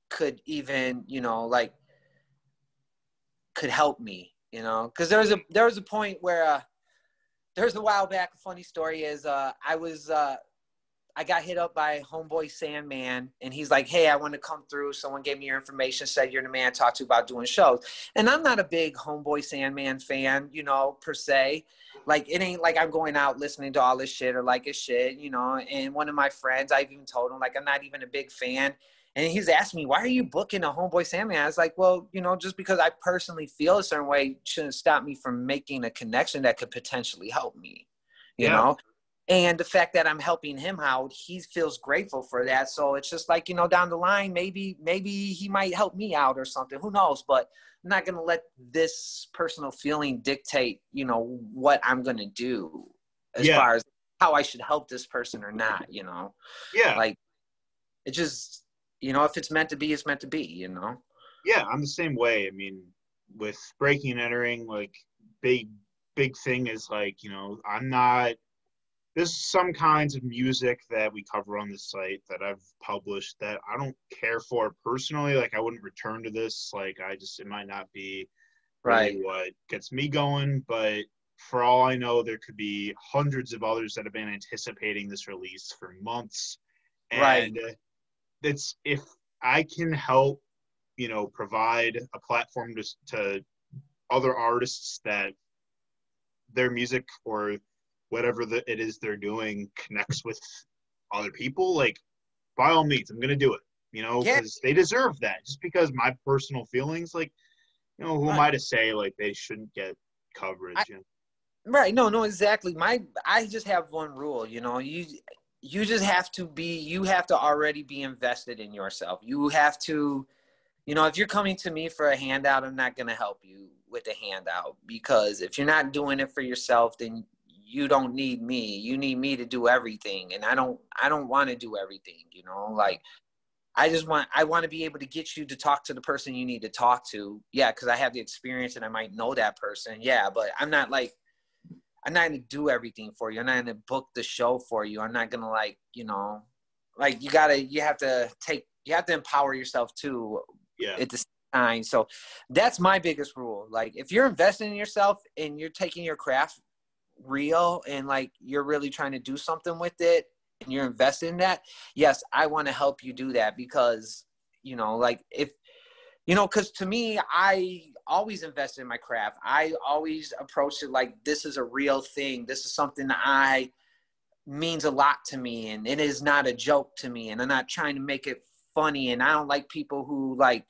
could even, you know, like could help me you know because there was a there was a point where uh there was a while back a funny story is uh i was uh I got hit up by homeboy Sandman, and he's like, "Hey, I want to come through. Someone gave me your information, said you're the man to talk to about doing shows." And I'm not a big homeboy Sandman fan, you know, per se. Like it ain't like I'm going out listening to all this shit or like his shit, you know. And one of my friends, I've even told him like I'm not even a big fan. And he's asking me, why are you booking a homeboy Sandman? I was like, well, you know, just because I personally feel a certain way shouldn't stop me from making a connection that could potentially help me, you yeah. know? And the fact that I'm helping him out, he feels grateful for that. So it's just like, you know, down the line, maybe, maybe he might help me out or something. Who knows? But I'm not going to let this personal feeling dictate, you know, what I'm going to do as yeah. far as how I should help this person or not, you know? Yeah. Like, it just, you know, if it's meant to be, it's meant to be, you know? Yeah, I'm the same way. I mean, with breaking and entering, like big, big thing is like, you know, I'm not, there's some kinds of music that we cover on the site that I've published that I don't care for personally. Like I wouldn't return to this. Like I just, it might not be really right what gets me going, but for all I know, there could be hundreds of others that have been anticipating this release for months. And right that's if I can help, you know, provide a platform to, to other artists that their music or whatever the, it is they're doing connects with other people, like by all means, I'm gonna do it. You know, because yeah. they deserve that. Just because my personal feelings, like, you know, who right. am I to say like they shouldn't get coverage? I, right? No, no, exactly. My, I just have one rule. You know, you you just have to be you have to already be invested in yourself you have to you know if you're coming to me for a handout i'm not going to help you with the handout because if you're not doing it for yourself then you don't need me you need me to do everything and i don't i don't want to do everything you know like i just want i want to be able to get you to talk to the person you need to talk to yeah because i have the experience and i might know that person yeah but i'm not like I'm not gonna do everything for you. I'm not gonna book the show for you. I'm not gonna like, you know, like you gotta, you have to take, you have to empower yourself too. Yeah. At the same time. So that's my biggest rule. Like if you're investing in yourself and you're taking your craft real and like you're really trying to do something with it and you're invested in that, yes, I want to help you do that because, you know, like if you know, because to me, I always invest in my craft. I always approach it like this is a real thing. This is something that I means a lot to me and it is not a joke to me and I'm not trying to make it funny and I don't like people who like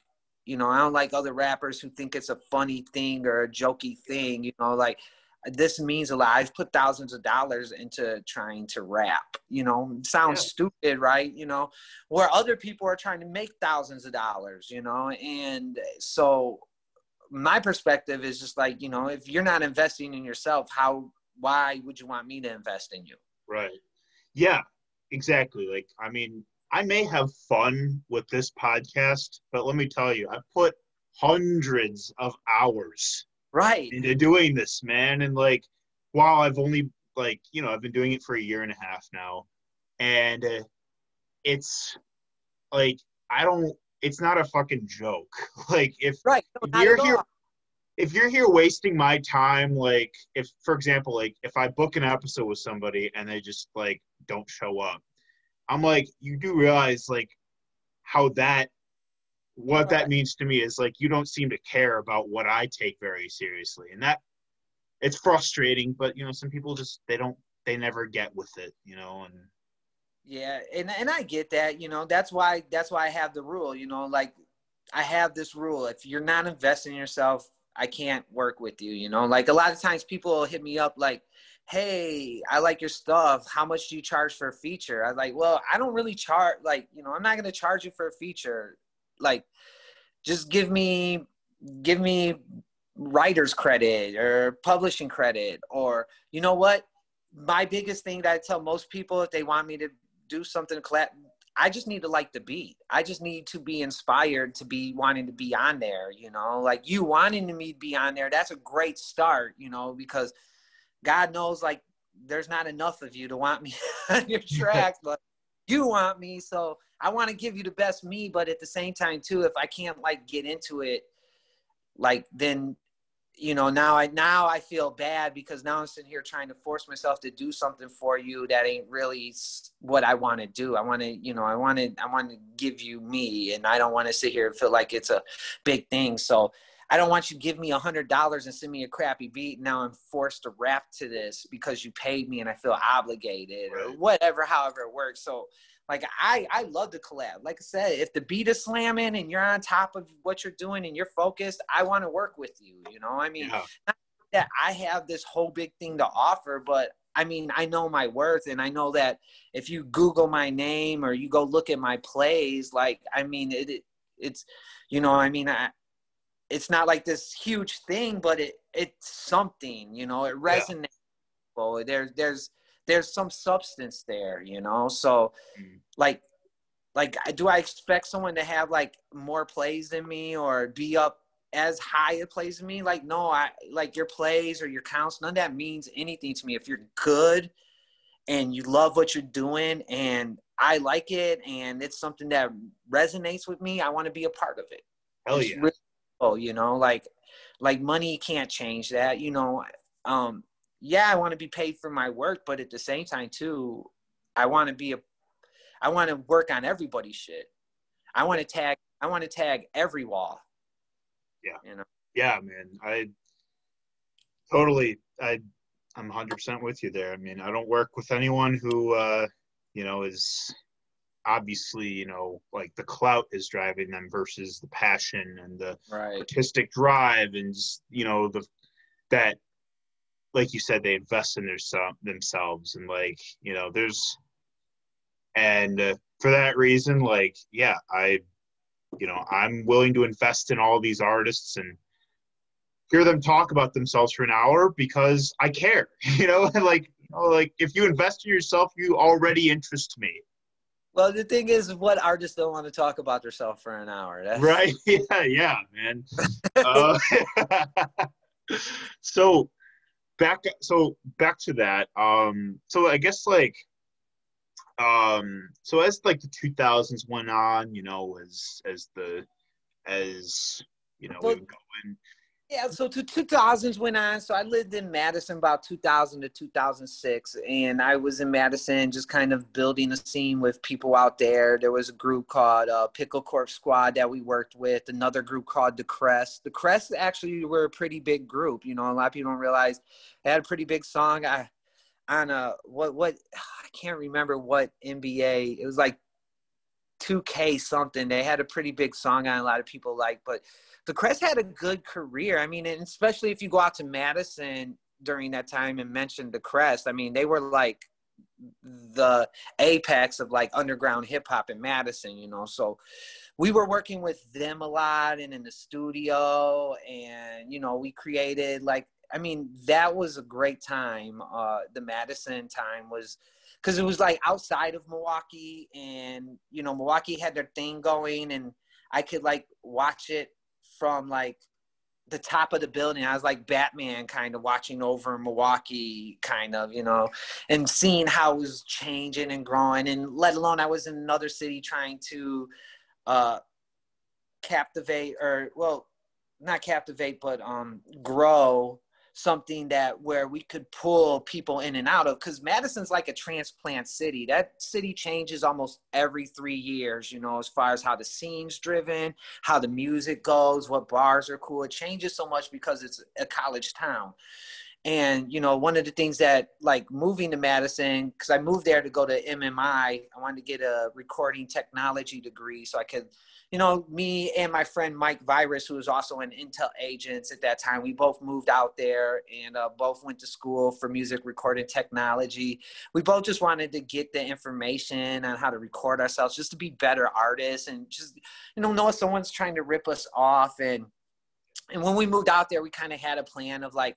you know I don't like other rappers who think it's a funny thing or a jokey thing you know like this means a lot. I've put thousands of dollars into trying to rap you know? Sounds yeah. stupid right? You know? Where other people are trying to make thousands of dollars you know? And so my perspective is just like you know if you're not investing in yourself how why would you want me to invest in you? Right. Yeah exactly. Like i mean i may have fun with this podcast but let me tell you i put hundreds of hours right into doing this man and like while i've only like you know i've been doing it for a year and a half now and uh, it's like i don't it's not a fucking joke. Like if, right. if you're here, if you're here wasting my time, like if, for example, like if I book an episode with somebody and they just like don't show up, I'm like, you do realize like how that, what that means to me is like you don't seem to care about what I take very seriously, and that it's frustrating. But you know, some people just they don't, they never get with it, you know, and yeah, and and I get that, you know, that's why that's why I have the rule, you know, like I have this rule. If you're not investing in yourself, I can't work with you, you know. Like a lot of times people hit me up like, "Hey, I like your stuff. How much do you charge for a feature?" I was like, "Well, I don't really charge like, you know, I'm not going to charge you for a feature. Like just give me give me writer's credit or publishing credit or you know what? My biggest thing that i tell most people if they want me to do something collab i just need to like the beat. I just need to be inspired to be wanting to be on there you know? Like you wanting to me be on there that's a great start you know? Because god knows like there's not enough of you to want me on your track but you want me. So i want to give you the best me but at the same time too if i can't like get into it like then you know now i now i feel bad because now i'm sitting here trying to force myself to do something for you that ain't really what i want to do. I want to you know i want to i want to give you me and i don't want to sit here and feel like it's a big thing. So i don't want you to give me a hundred dollars and send me a crappy beat. And now i'm forced to rap to this because you paid me and i feel obligated or whatever however it works. So like I, I love the collab. Like I said, if the beat is slamming and you're on top of what you're doing and you're focused, I want to work with you. You know, I mean, yeah. that I have this whole big thing to offer, but I mean, I know my worth, and I know that if you Google my name or you go look at my plays, like I mean, it, it it's, you know, I mean, I, it's not like this huge thing, but it it's something. You know, it resonates. Yeah. There's there's there's some substance there, you know. So, mm. like, like, do I expect someone to have like more plays than me or be up as high a plays than me? Like, no, I like your plays or your counts. None of that means anything to me. If you're good and you love what you're doing and I like it and it's something that resonates with me, I want to be a part of it. Hell yeah. Really, oh, you know, like, like money can't change that. You know, um, yeah, I want to be paid for my work, but at the same time too, I want to be a I want to work on everybody's shit. I want to tag I want to tag every wall. Yeah. You know. Yeah, man. I totally I I'm 100% with you there. I mean, I don't work with anyone who uh, you know, is obviously, you know, like the clout is driving them versus the passion and the right. artistic drive and just, you know, the that like you said, they invest in their, themselves and like you know, there's and uh, for that reason, like yeah, I you know I'm willing to invest in all these artists and hear them talk about themselves for an hour because I care. You know, like you know, like if you invest in yourself, you already interest me. Well, the thing is, what artists don't want to talk about themselves for an hour? That's... Right? Yeah, yeah, man. uh, so, back so back to that um so i guess like um so as like the 2000s went on you know as as the as you know we going yeah, so to 2000s went on. So I lived in Madison about 2000 to 2006, and I was in Madison just kind of building a scene with people out there. There was a group called uh, Pickle Corp Squad that we worked with, another group called The Crest. The Crest actually were a pretty big group. You know, a lot of people don't realize they had a pretty big song. I, on a what what I can't remember what NBA. It was like 2K something. They had a pretty big song on a lot of people like, but the Crest had a good career. I mean, and especially if you go out to Madison during that time and mention the Crest, I mean, they were like the apex of like underground hip hop in Madison, you know. So we were working with them a lot and in the studio and you know, we created like I mean, that was a great time. Uh the Madison time was because it was like outside of Milwaukee and you know, Milwaukee had their thing going and I could like watch it from like the top of the building. I was like Batman kind of watching over Milwaukee kind of, you know, and seeing how it was changing and growing and let alone I was in another city trying to uh captivate or well not captivate but um grow something that where we could pull people in and out of because madison's like a transplant city. That city changes almost every three years you know as far as how the scene's driven how the music goes what bars are cool. It changes so much because it's a college town. And you know one of the things that like moving to madison because i moved there to go to mmi i wanted to get a recording technology degree so i could you know, me and my friend Mike Virus, who was also an Intel agent at that time, we both moved out there and uh, both went to school for music recording technology. We both just wanted to get the information on how to record ourselves, just to be better artists and just, you know, know if someone's trying to rip us off and and when we moved out there, we kind of had a plan of like,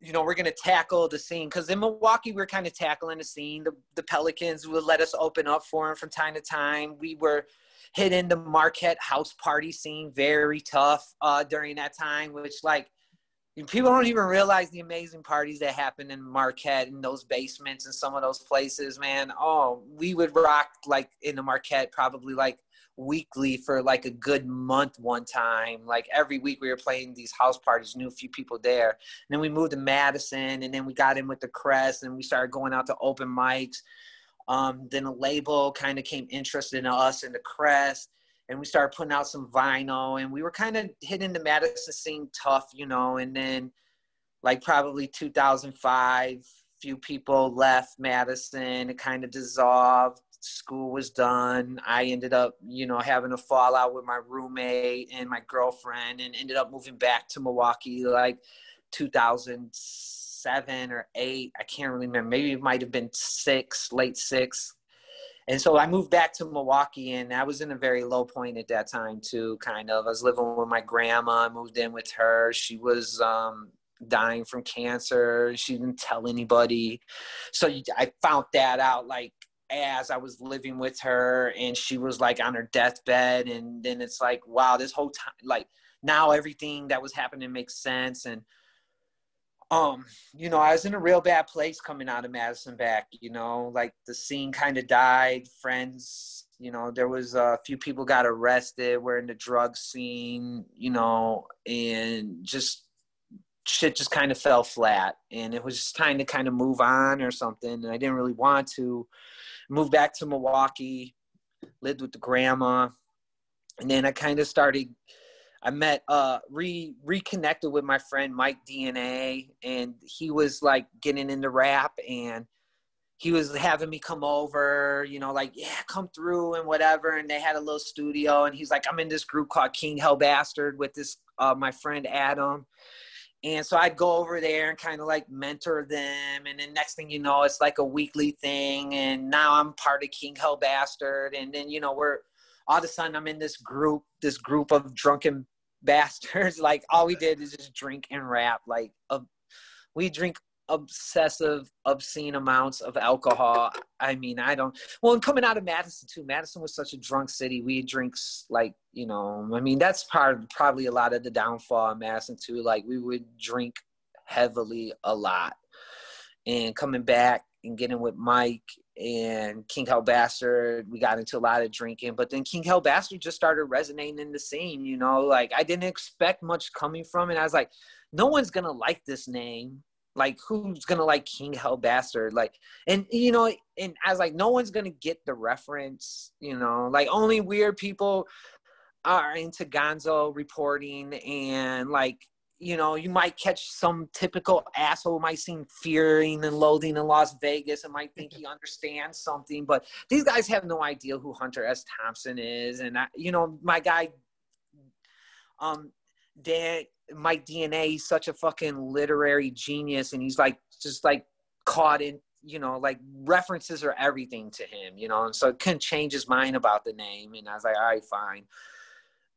you know, we're going to tackle the scene because in Milwaukee, we are kind of tackling the scene. The, the Pelicans would let us open up for them from time to time. We were hitting the Marquette house party scene very tough uh, during that time, which like people don't even realize the amazing parties that happen in Marquette in those basements and some of those places, man. Oh, we would rock like in the Marquette probably like weekly for like a good month one time. Like every week we were playing these house parties, knew a few people there. And then we moved to Madison and then we got in with the Crest and we started going out to open mics. Um, then a label kind of came interested in us and the Crest and we started putting out some vinyl and we were kind of hitting the Madison scene tough, you know, and then like probably 2005 few people left Madison. It kind of dissolved school was done. I ended up, you know, having a fallout with my roommate and my girlfriend and ended up moving back to Milwaukee like 2007 or 8. I can't really remember. Maybe it might have been 6, late 6. And so I moved back to Milwaukee and I was in a very low point at that time too, kind of. I was living with my grandma. I moved in with her. She was um, dying from cancer. She didn't tell anybody. So I found that out like as I was living with her and she was like on her deathbed and then it's like wow this whole time like now everything that was happening makes sense and um you know I was in a real bad place coming out of Madison back you know like the scene kind of died friends you know there was a few people got arrested we're in the drug scene you know and just shit just kind of fell flat and it was just time to kind of move on or something and I didn't really want to moved back to Milwaukee, lived with the grandma, and then I kind of started. I met, uh, re reconnected with my friend Mike DNA, and he was like getting into rap, and he was having me come over, you know, like yeah, come through and whatever. And they had a little studio, and he's like, I'm in this group called King Hell Bastard with this uh, my friend Adam, and so I'd go over there and kind of like mentor them. And then next thing you know, it's like a weekly thing. And now I'm part of King Hell Bastard. And then, you know, we're all of a sudden I'm in this group, this group of drunken bastards. like all we did is just drink and rap. Like uh, we drink obsessive, obscene amounts of alcohol. I mean, I don't. Well, and coming out of Madison too, Madison was such a drunk city. We drinks like you know. I mean, that's part probably a lot of the downfall in Madison too. Like we would drink heavily a lot, and coming back and getting with Mike and King Hell Bastard, we got into a lot of drinking. But then King Hell Bastard just started resonating in the scene. You know, like I didn't expect much coming from it. I was like, no one's gonna like this name like who's gonna like King Hell Bastard? Like and you know, and I was like, no one's gonna get the reference, you know, like only weird people are into gonzo reporting and like you know, you might catch some typical asshole might seem fearing and loathing in Las Vegas and might think he understands something, but these guys have no idea who Hunter S. Thompson is. And I, you know, my guy, um, Dan Mike DNA, he's such a fucking literary genius, and he's like just like caught in, you know, like references are everything to him, you know, and so it couldn't change his mind about the name. And I was like, all right, fine.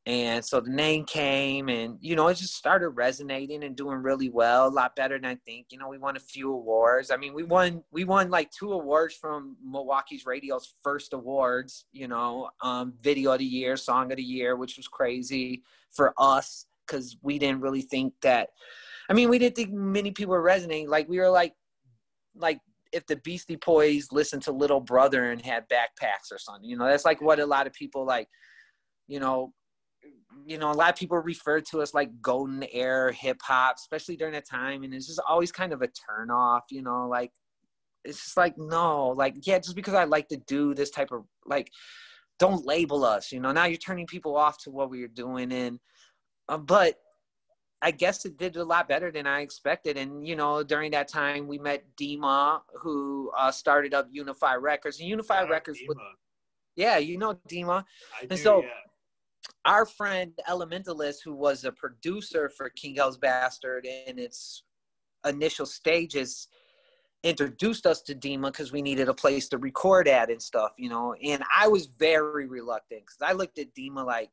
And so the name came, and you know, it just started resonating and doing really well, a lot better than I think. You know, we won a few awards. I mean, we won we won like two awards from Milwaukee's radio's first awards. You know, um, video of the year, song of the year, which was crazy for us because we didn't really think that. I mean, we didn't think many people were resonating. Like we were like, like if the Beastie Boys listened to Little Brother and had backpacks or something. You know, that's like what a lot of people like. You know, you know, a lot of people refer to us like golden era hip hop, especially during that time, and it's just always kind of a turn off. You know, like it's just like no, like yeah, just because I like to do this type of like, don't label us. You know, now you're turning people off to what we are doing and uh, but I guess it did a lot better than I expected. And, you know, during that time, we met Dima, who uh, started up Unify Records. And Unify Records, was, yeah, you know Dima. I and do, so yeah. Our friend Elementalist, who was a producer for King Hell's Bastard in its initial stages, introduced us to Dima because we needed a place to record at and stuff, you know. And I was very reluctant because I looked at Dima like,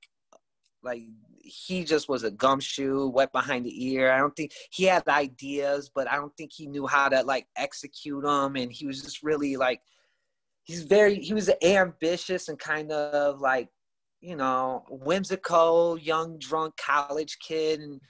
like he just was a gumshoe, wet behind the ear. I don't think he had ideas, but I don't think he knew how to like execute them. And he was just really like, he's very, he was ambitious and kind of like, you know, whimsical, young, drunk college kid. And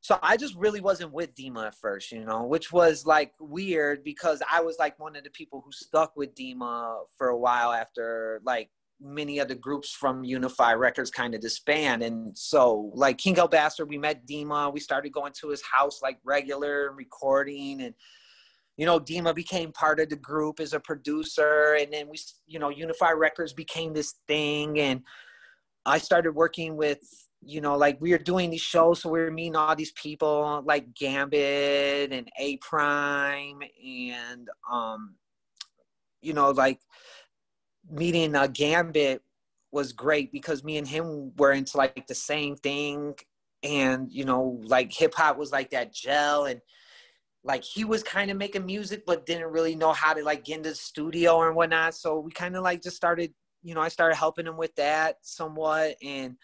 so I just really wasn't with Dima at first, you know, which was like weird because I was like one of the people who stuck with Dima for a while after like many other groups from Unify Records kind of disband. And so, like King Hell Bastard, we met Dima. We started going to his house like regular and recording. And, you know, Dima became part of the group as a producer. And then we, you know, Unify Records became this thing. And I started working with, you know, like we were doing these shows. So we were meeting all these people like Gambit and A Prime and, um, you know, like meeting uh, Gambit was great because me and him were into like the same thing, and you know, like hip hop was like that gel, and like he was kind of making music but didn't really know how to like get into the studio and whatnot. So we kind of like just started, you know, I started helping him with that somewhat, and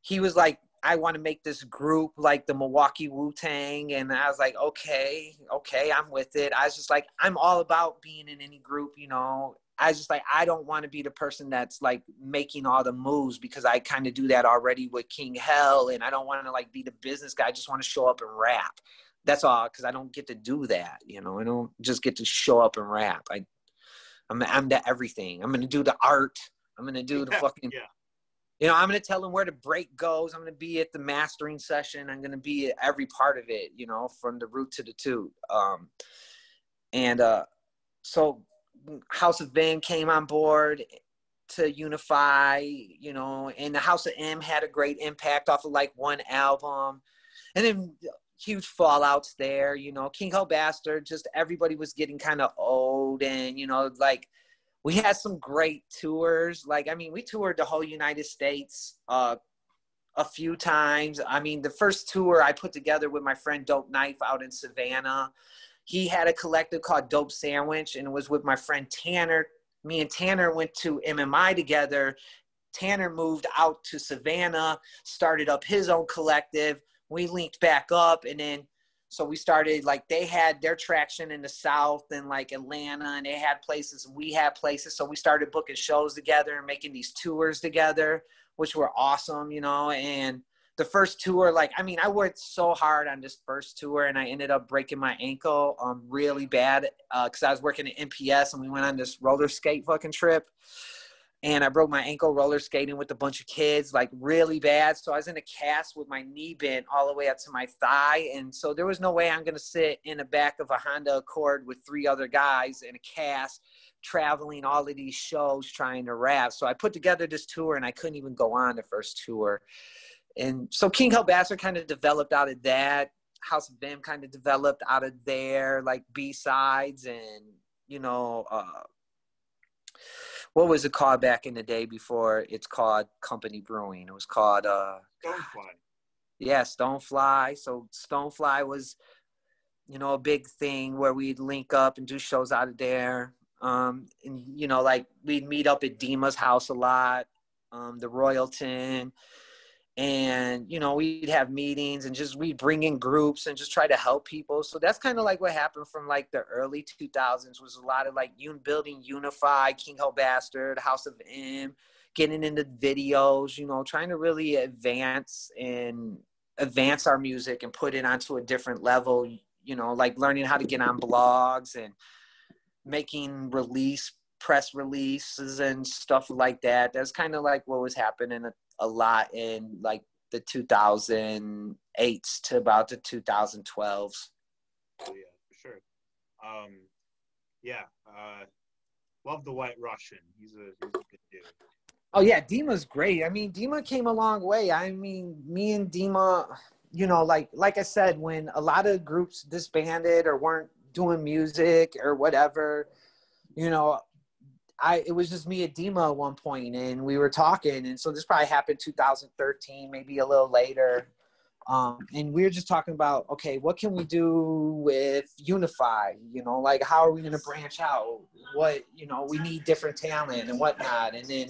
he was like I want to make this group like the Milwaukee Wu Tang. And I was like, okay, okay, I'm with it. I was just like, I'm all about being in any group, you know. I was just like I don't want to be the person that's like making all the moves because I kind of do that already with King Hell, and I don't want to like be the business guy. I just want to show up and rap. That's all because I don't get to do that. You know, I don't just get to show up and rap. I, I'm I'm the everything. I'm gonna do the art. I'm gonna do the fucking. Yeah. You know, I'm gonna tell them where the break goes. I'm gonna be at the mastering session. I'm gonna be at every part of it. You know, from the root to the toot. Um, and uh, so House of Vim came on board to unify, you know, and the House of M had a great impact off of like one album. And then huge fallouts there, you know, King Hell Bastard, just everybody was getting kind of old and, you know, like we had some great tours. Like, I mean, we toured the whole United States uh, a few times. I mean, the first tour I put together with my friend Dope Knife out in Savannah he had a collective called Dope Sandwich, and it was with my friend Tanner. Me and Tanner went to MMI together. Tanner moved out to Savannah, started up his own collective. We linked back up, and then so we started like they had their traction in the South and like Atlanta, and they had places, we had places. So we started booking shows together and making these tours together, which were awesome, you know, and the first tour, like I mean, I worked so hard on this first tour, and I ended up breaking my ankle um really bad because uh, I was working at NPS, and we went on this roller skate fucking trip, and I broke my ankle roller skating with a bunch of kids, like really bad. So I was in a cast with my knee bent all the way up to my thigh, and so there was no way I'm gonna sit in the back of a Honda Accord with three other guys in a cast traveling all of these shows trying to rap. So I put together this tour and I couldn't even go on the first tour and so King Hell Bastard kind of developed out of that. House of Vim kind of developed out of there, like B sides and you know, uh, what was it called back in the day before it's called Company Brewing? It was called uh, Stonefly. Yeah, Stonefly. So Stonefly was, you know, a big thing where we'd link up and do shows out of there. Um, and you know, like we'd meet up at Dima's house a lot, um, the Royalton and you know we'd have meetings and just we'd bring in groups and just try to help people. So that's kind of like what happened from like the early 2000s was a lot of like un building unify king hell bastard house of m getting into videos you know trying to really advance and advance our music and put it onto a different level you know like learning how to get on blogs and making release press releases and stuff like that. That's kind of like what was happening uh, a lot in like the 2008s to about the 2012s. Oh, yeah, for sure. Um, yeah, uh, love the White Russian. He's a, he's a good dude. Oh yeah, Dima's great. I mean, Dima came a long way. I mean, me and Dima, you know, like like I said, when a lot of groups disbanded or weren't doing music or whatever, you know, I it was just me at Dima at one point, and we were talking, and so this probably happened 2013, maybe a little later. Um, and we were just talking about okay, what can we do with Unify? You know, like how are we going to branch out? What you know, we need different talent and whatnot. And then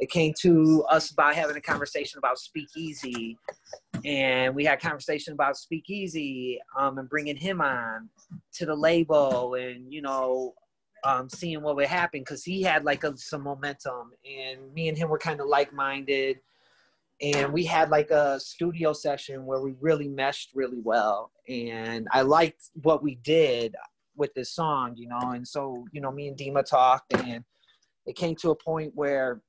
it came to us by having a conversation about speakeasy and we had conversation about speakeasy um, and bringing him on to the label and you know um, seeing what would happen because he had like a, some momentum and me and him were kind of like-minded and we had like a studio session where we really meshed really well and i liked what we did with this song you know and so you know me and dima talked and it came to a point where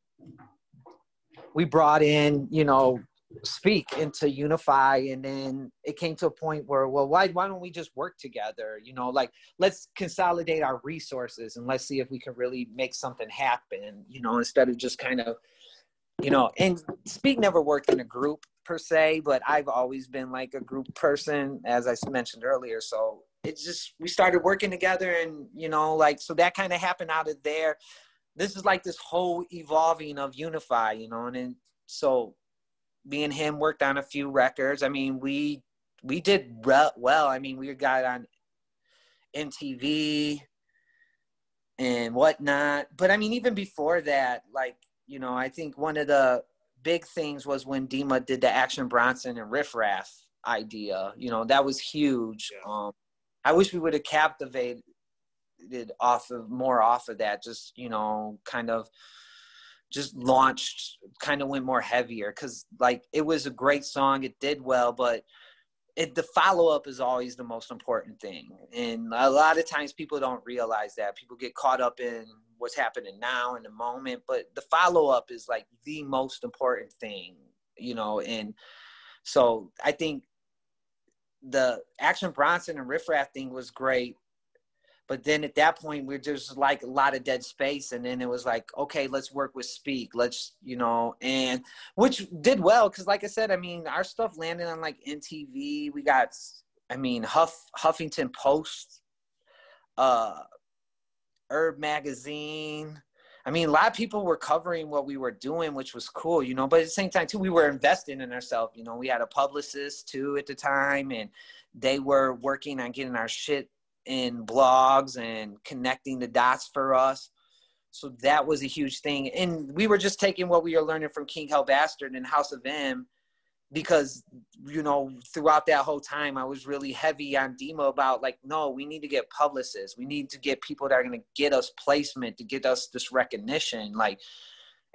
we brought in you know speak and to unify and then it came to a point where well why why don't we just work together? You know like let's consolidate our resources and let's see if we can really make something happen you know instead of just kind of you know and speak never worked in a group per se but i've always been like a group person as i mentioned earlier. So it's just we started working together and you know like so that kind of happened out of there. This is like this whole evolving of unify you know and then so me and him worked on a few records. I mean, we we did well. I mean, we got on MTV and whatnot. But I mean, even before that, like you know, I think one of the big things was when Dima did the Action Bronson and Riff Raff idea. You know, that was huge. Yeah. Um, I wish we would have captivated off of more off of that. Just you know, kind of just launched kind of went more heavier because like it was a great song it did well but it the follow-up is always the most important thing. And a lot of times people don't realize that. People get caught up in what's happening now in the moment but the follow-up is like the most important thing you know and so i think the action bronson and riff raff thing was great but then at that point, we are just like a lot of dead space. And then it was like, okay, let's work with Speak. Let's, you know, and which did well. Cause like I said, I mean, our stuff landed on like MTV. We got, I mean, Huff, Huffington Post, uh, Herb Magazine. I mean, a lot of people were covering what we were doing, which was cool, you know. But at the same time, too, we were investing in ourselves. You know, we had a publicist too at the time, and they were working on getting our shit in blogs and connecting the dots for us. So that was a huge thing. And we were just taking what we were learning from King Hell Bastard and House of M because, you know, throughout that whole time, I was really heavy on Dima about like, no, we need to get publicists. We need to get people that are going to get us placement, to get us this recognition. Like,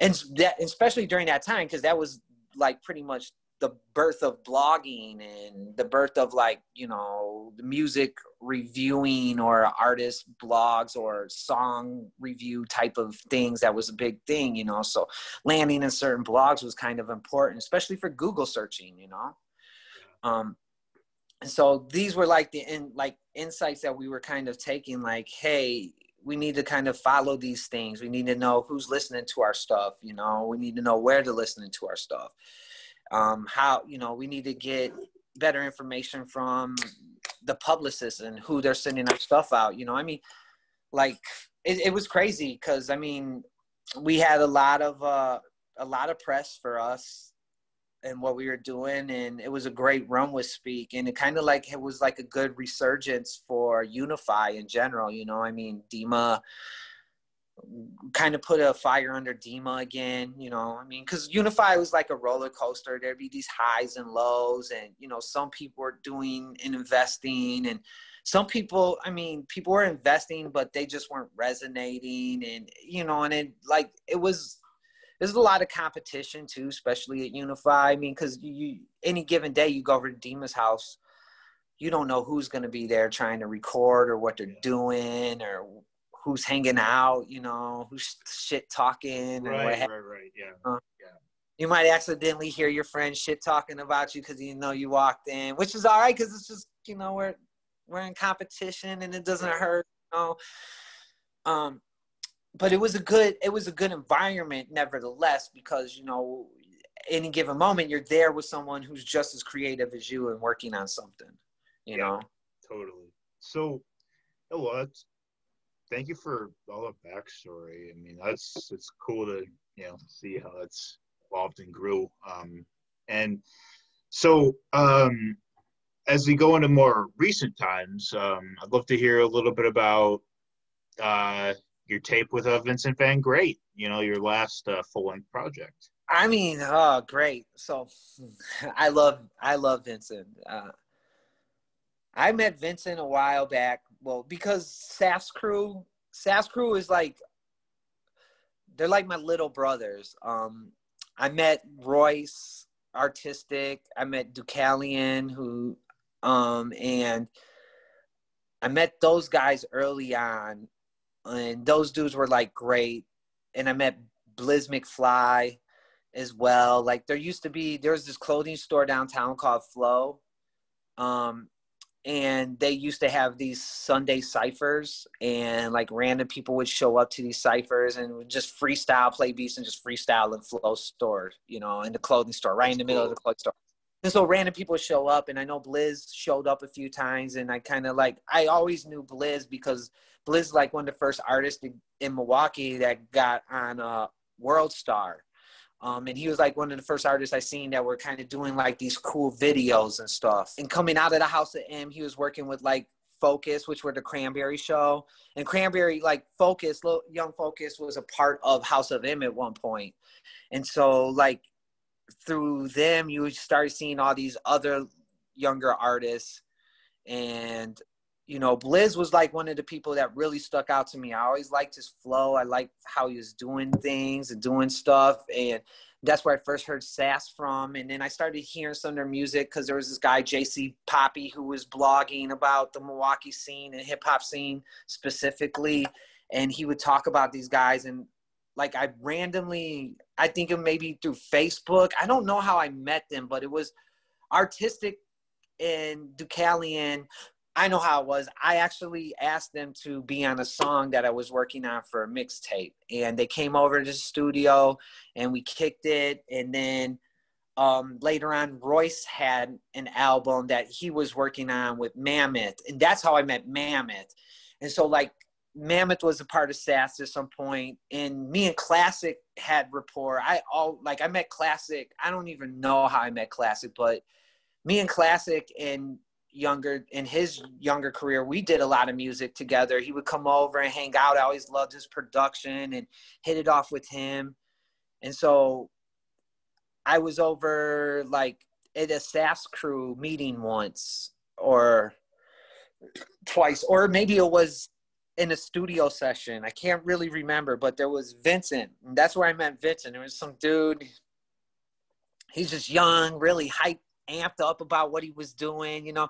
and that, especially during that time, because that was like pretty much the birth of blogging and the birth of like you know the music reviewing or artist blogs or song review type of things that was a big thing you know? So landing in certain blogs was kind of important especially for google searching you know? Um and so these were like the in like insights that we were kind of taking like hey we need to kind of follow these things. We need to know who's listening to our stuff you know? We need to know where to listen to our stuff um, how you know we need to get better information from the publicists and who they're sending our stuff out you know? I mean like it, it was crazy because i mean we had a lot of uh, a lot of press for us and what we were doing and it was a great run with speak and it kind of like it was like a good resurgence for unify in general you know? I mean dima kind of put a fire under Dima again, you know. I mean, because Unify was like a roller coaster. There'd be these highs and lows, and you know, some people were doing and investing, and some people, I mean, people were investing, but they just weren't resonating, and you know, and it like it was. There's a lot of competition too, especially at Unify. I mean, because you any given day you go over to Dima's house, you don't know who's going to be there trying to record or what they're doing or who's hanging out, you know, who's shit talking. Right, right, right. Yeah. Uh, yeah. You might accidentally hear your friend shit talking about you because you know you walked in, which is all right because it's just you know we're we're in competition and it doesn't hurt, you know. Um, but it was a good it was a good environment nevertheless because you know any given moment you're there with someone who's just as creative as you and working on something, you yeah, know. Totally. So, well, thank you for all the backstory. I mean, that's it's cool to you know see how that's evolved and grew. Um, and so, um, as we go into more recent times, um, I'd love to hear a little bit about uh, your tape with uh, Vincent Van Great. You know, your last uh, full length project. I mean, oh, great. So, I love I love Vincent. Uh, I met Vincent a while back. Well, because Sass Crew, Sass Crew is like they're like my little brothers. Um, I met Royce, artistic. I met Deucalion, who, um, and I met those guys early on, and those dudes were like great. And I met Blizz McFly as well. Like there used to be, there was this clothing store downtown called Flow. Um, and they used to have these Sunday ciphers, and like random people would show up to these ciphers and would just freestyle, play beats, and just freestyle in Flow store, you know, in the clothing store, right in the middle of the clothing store. And so random people would show up, and I know Blizz showed up a few times, and I kind of like I always knew Blizz because Blizz like one of the first artists in Milwaukee that got on uh, World Star um, and he was like one of the first artists I seen that were kind of doing like these cool videos and stuff. And coming out of the House of M, he was working with like Focus, which were the Cranberry Show. And Cranberry, like Focus, Young Focus was a part of House of M at one point. And so, like, through them, you start seeing all these other younger artists. And you know, Blizz was like one of the people that really stuck out to me. I always liked his flow. I liked how he was doing things and doing stuff. And that's where I first heard Sass from. And then I started hearing some of their music because there was this guy, JC Poppy, who was blogging about the Milwaukee scene and hip hop scene specifically. And he would talk about these guys. And like I randomly, I think it maybe through Facebook. I don't know how I met them, but it was artistic and Deucalion I know how it was. I actually asked them to be on a song that I was working on for a mixtape, and they came over to the studio and we kicked it. And then um, later on, Royce had an album that he was working on with Mammoth, and that's how I met Mammoth. And so, like, Mammoth was a part of Sass at some point, and me and Classic had rapport. I all like I met Classic. I don't even know how I met Classic, but me and Classic and younger in his younger career we did a lot of music together. He would come over and hang out. I always loved his production and hit it off with him. And so i was over like at a Sass crew meeting once or twice or maybe it was in a studio session. I can't really remember but there was vincent. And that's where i met vincent. There was some dude he's just young really hyped amped up about what he was doing. You know,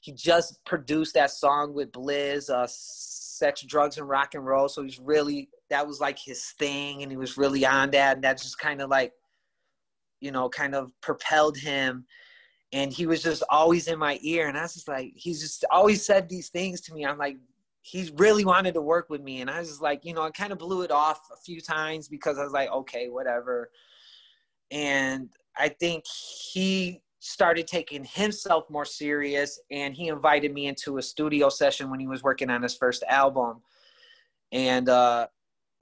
he just produced that song with Blizz, uh, "Sex, Drugs, and Rock and Roll." So he's really that was like his thing, and he was really on that, and that just kind of like, you know, kind of propelled him. And he was just always in my ear, and I was just like, he's just always said these things to me. I'm like, he really wanted to work with me, and I was just like, you know, I kind of blew it off a few times because I was like, okay, whatever. And I think he started taking himself more serious and he invited me into a studio session when he was working on his first album. And uh,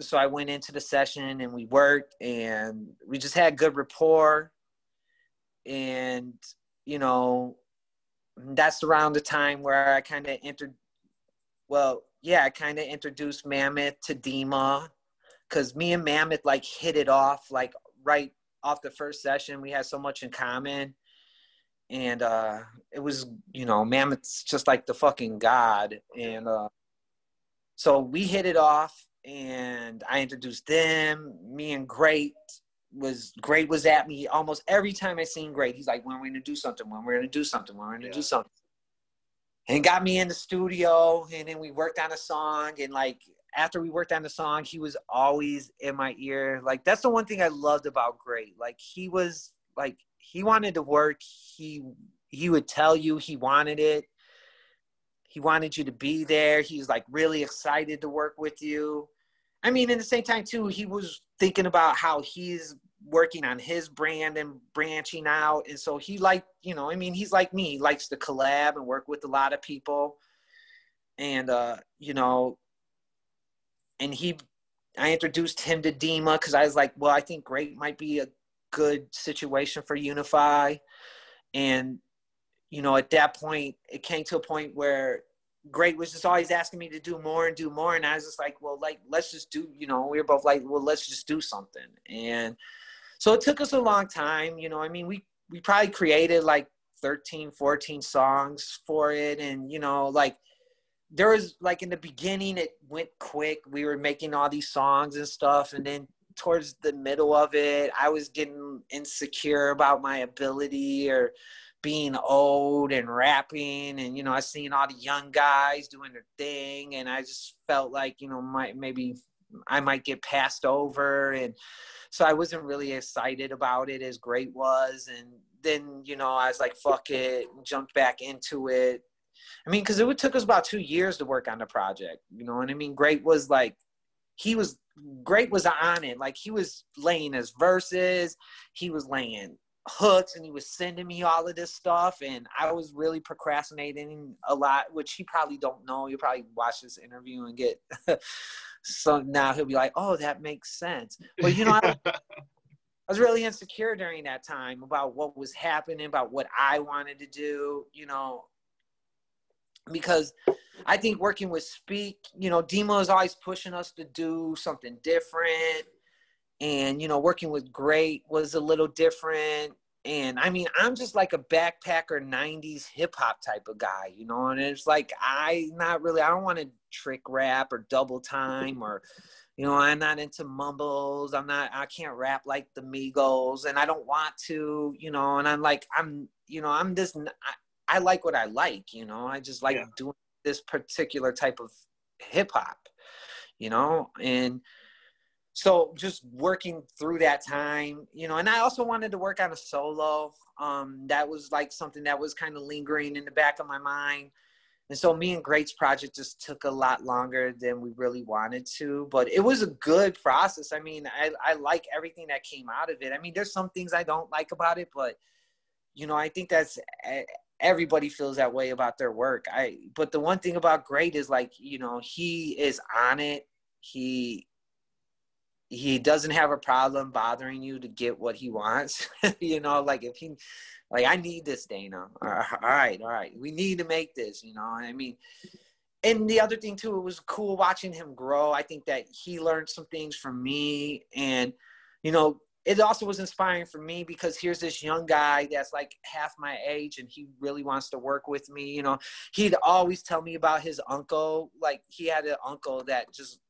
so i went into the session and we worked and we just had good rapport. And you know that's around the time where i kind of entered well yeah i kind of introduced mammoth to dima because me and mammoth like hit it off like right off the first session we had so much in common and uh, it was you know mammoth's just like the fucking god and uh, so we hit it off and i introduced them. Me and great was great was at me almost every time i seen great. He's like when we're gonna do something? When we're gonna do something? When we're gonna yeah. do something? And got me in the studio and then we worked on a song and like after we worked on the song he was always in my ear. Like that's the one thing i loved about great. Like he was like he wanted to work. He he would tell you he wanted it. He wanted you to be there. He's like really excited to work with you. I mean, in the same time too, he was thinking about how he's working on his brand and branching out. And so he like, you know, I mean, he's like me, he likes to collab and work with a lot of people. And uh, you know, and he I introduced him to Dima because I was like, well, I think Great might be a good situation for Unify. And, you know, at that point, it came to a point where Great was just always asking me to do more and do more. And I was just like, well, like, let's just do, you know, we were both like, well, let's just do something. And so it took us a long time, you know, I mean, we, we probably created like 13, 14 songs for it. And, you know, like, there was like in the beginning, it went quick. We were making all these songs and stuff. And then towards the middle of it, I was getting insecure about my ability or, being old and rapping and you know i seen all the young guys doing their thing and i just felt like you know might maybe i might get passed over and so i wasn't really excited about it as great was. And then you know i was like fuck it jumped back into it. I mean because it took us about two years to work on the project you know what i mean? Great was like he was great was on it like he was laying his verses he was laying hooks and he was sending me all of this stuff and I was really procrastinating a lot, which he probably don't know. You'll probably watch this interview and get so now he'll be like, Oh, that makes sense. But you know, I, I was really insecure during that time about what was happening, about what I wanted to do, you know, because I think working with Speak, you know, Demo is always pushing us to do something different. And you know working with great was a little different. And i mean i'm just like a backpacker 90s hip-hop type of guy you know and it's like i not really i don't want to trick rap or double time or you know i'm not into mumbles. I'm not i can't rap like the migos. And i don't want to you know and i'm like i'm you know i'm just i, like what i like you know? I just like yeah. doing this particular type of hip-hop you know? And so just working through that time you know and i also wanted to work on a solo. Um, that was like something that was kind of lingering in the back of my mind. And so me and great's project just took a lot longer than we really wanted to but it was a good process. I mean i, I like everything that came out of it. I mean there's some things i don't like about it but you know i think that's everybody feels that way about their work i but the one thing about great is like you know he is on it he he doesn't have a problem bothering you to get what he wants. you know, like if he, like I need this, Dana. Uh, all right, all right, we need to make this. You know, I mean, and the other thing too, it was cool watching him grow. I think that he learned some things from me, and you know, it also was inspiring for me because here's this young guy that's like half my age and he really wants to work with me you know he'd always tell me about his uncle like he had an uncle that just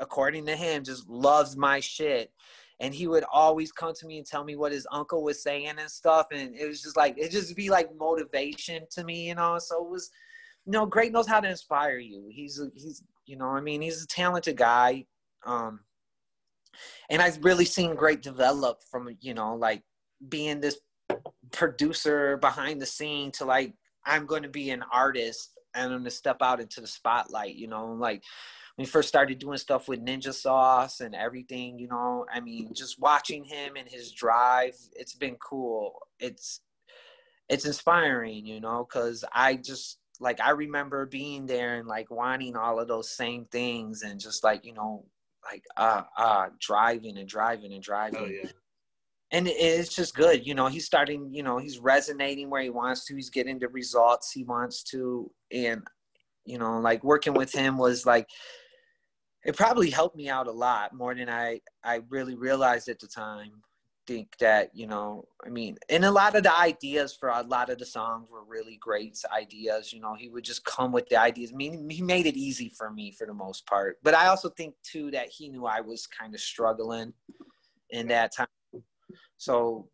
according to him, just loves my shit. And he would always come to me and tell me what his uncle was saying and stuff. And it was just like, it just be like motivation to me, you know? So it was, you know, Great knows how to inspire you. He's, he's, you know, I mean, he's a talented guy. Um, and I've really seen Great develop from, you know, like being this producer behind the scene to like, I'm going to be an artist and I'm going to step out into the spotlight, you know, like we first started doing stuff with Ninja Sauce and everything, you know, I mean, just watching him and his drive, it's been cool. It's it's inspiring, you know, cuz I just like I remember being there and like wanting all of those same things and just like, you know, like uh uh driving and driving and driving. Oh, yeah. And it's just good, you know. He's starting, you know, he's resonating where he wants to. He's getting the results he wants to, and you know, like working with him was like it probably helped me out a lot more than I I really realized at the time. Think that you know, I mean, and a lot of the ideas for a lot of the songs were really great ideas. You know, he would just come with the ideas. I mean, he made it easy for me for the most part. But I also think too that he knew I was kind of struggling in that time. So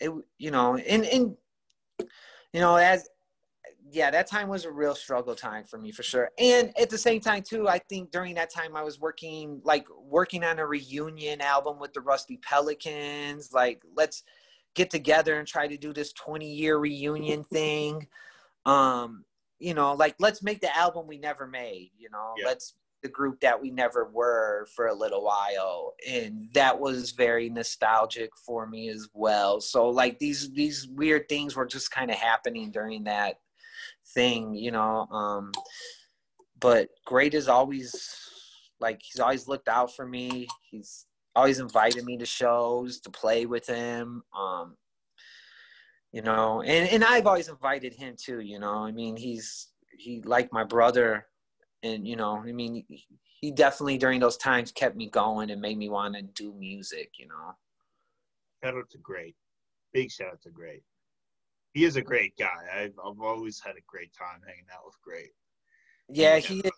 it, you know, and and you know, as yeah, that time was a real struggle time for me for sure. And at the same time too, I think during that time I was working like working on a reunion album with the Rusty Pelicans. Like let's get together and try to do this 20 year reunion thing. Um, you know, like let's make the album we never made, you know. Yeah. Let's the group that we never were for a little while and that was very nostalgic for me as well so like these these weird things were just kind of happening during that thing, you know. Um, but Great is always like he's always looked out for me. He's always invited me to shows to play with him. Um, you know, and and I've always invited him too. You know, I mean, he's he like my brother, and you know, I mean, he definitely during those times kept me going and made me want to do music. You know. Shout out to Great. Big shout out to Great. He is a great guy. I've, I've always had a great time hanging out with Great. Yeah, he is.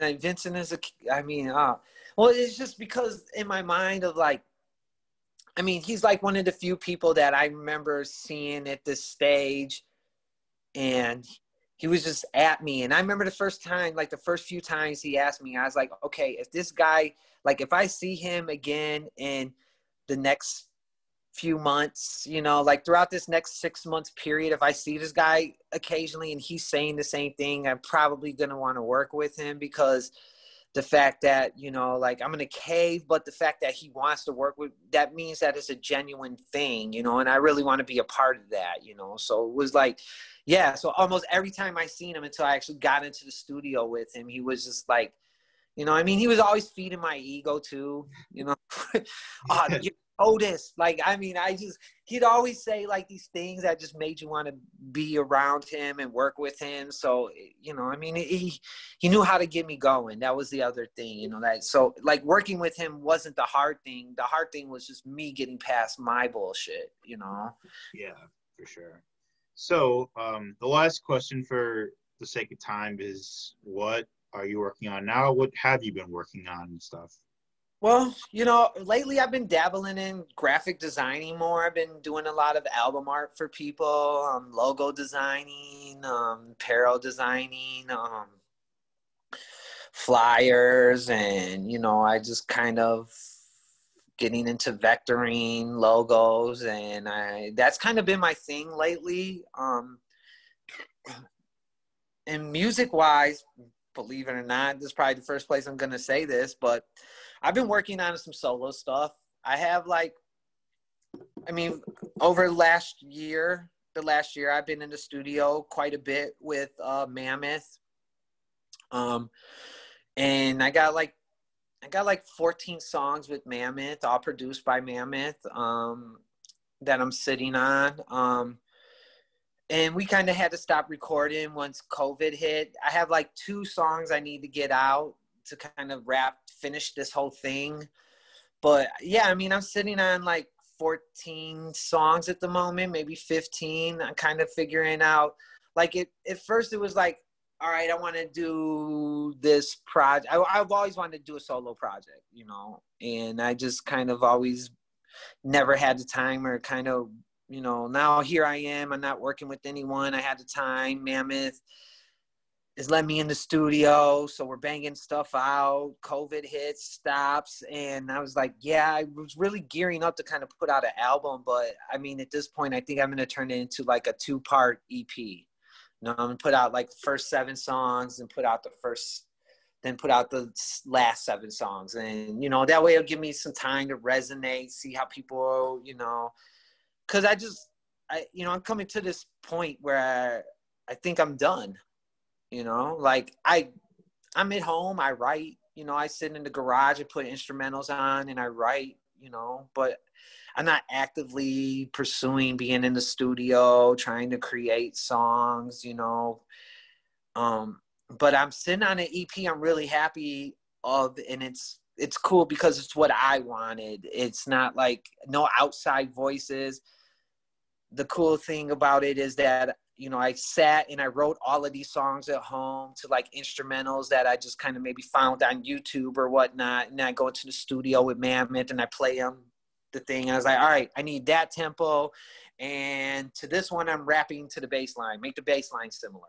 And Vincent is a. I mean, uh, well, it's just because in my mind of like, I mean, he's like one of the few people that I remember seeing at this stage, and he was just at me. And I remember the first time, like the first few times he asked me, I was like, okay, if this guy, like, if I see him again in the next few months, you know, like throughout this next six months period, if I see this guy occasionally and he's saying the same thing, I'm probably going to want to work with him because the fact that, you know, like I'm in a cave, but the fact that he wants to work with, that means that it's a genuine thing, you know, and I really want to be a part of that, you know. So it was like, yeah, so almost every time I seen him until I actually got into the studio with him, he was just like, you know, I mean, he was always feeding my ego too, you know. oh, Otis. Like, I mean, I just, he'd always say like these things that just made you want to be around him and work with him. So, you know, I mean, he, he knew how to get me going. That was the other thing, you know, that, so like working with him wasn't the hard thing. The hard thing was just me getting past my bullshit, you know? Yeah, for sure. So, um, the last question for the sake of time is what are you working on now? What have you been working on and stuff? Well, you know, lately I've been dabbling in graphic designing more. I've been doing a lot of album art for people, um, logo designing, um, apparel designing, um, flyers, and you know, I just kind of getting into vectoring logos, and I that's kind of been my thing lately. Um, and music wise, believe it or not, this is probably the first place I'm going to say this, but I've been working on some solo stuff. I have like, I mean, over last year, the last year, I've been in the studio quite a bit with uh, Mammoth. Um, and I got like, I got like 14 songs with Mammoth, all produced by Mammoth, um, that I'm sitting on. Um, and we kind of had to stop recording once COVID hit. I have like two songs I need to get out to kind of wrap finish this whole thing. But yeah, I mean, I'm sitting on like 14 songs at the moment, maybe 15. I'm kind of figuring out like it at first it was like, all right, I want to do this project. I, I've always wanted to do a solo project, you know, and I just kind of always never had the time or kind of, you know, now here I am. I'm not working with anyone. I had the time, Mammoth is let me in the studio. So we're banging stuff out. COVID hits, stops. And I was like, yeah, I was really gearing up to kind of put out an album. But I mean, at this point, I think I'm going to turn it into like a two part EP. You know, I'm going to put out like the first seven songs and put out the first, then put out the last seven songs. And, you know, that way it'll give me some time to resonate, see how people, you know, because I just, I, you know, I'm coming to this point where I, I think I'm done you know like i i'm at home i write you know i sit in the garage and put instrumentals on and i write you know but i'm not actively pursuing being in the studio trying to create songs you know. Um but i'm sitting on an ep i'm really happy of and it's it's cool because it's what i wanted. It's not like no outside voices. The cool thing about it is that you know, I sat and I wrote all of these songs at home to like instrumentals that I just kind of maybe found on YouTube or whatnot. And I go into the studio with Mammoth and I play them the thing. I was like, all right, I need that tempo. And to this one, I'm rapping to the bass line, make the bass line similar.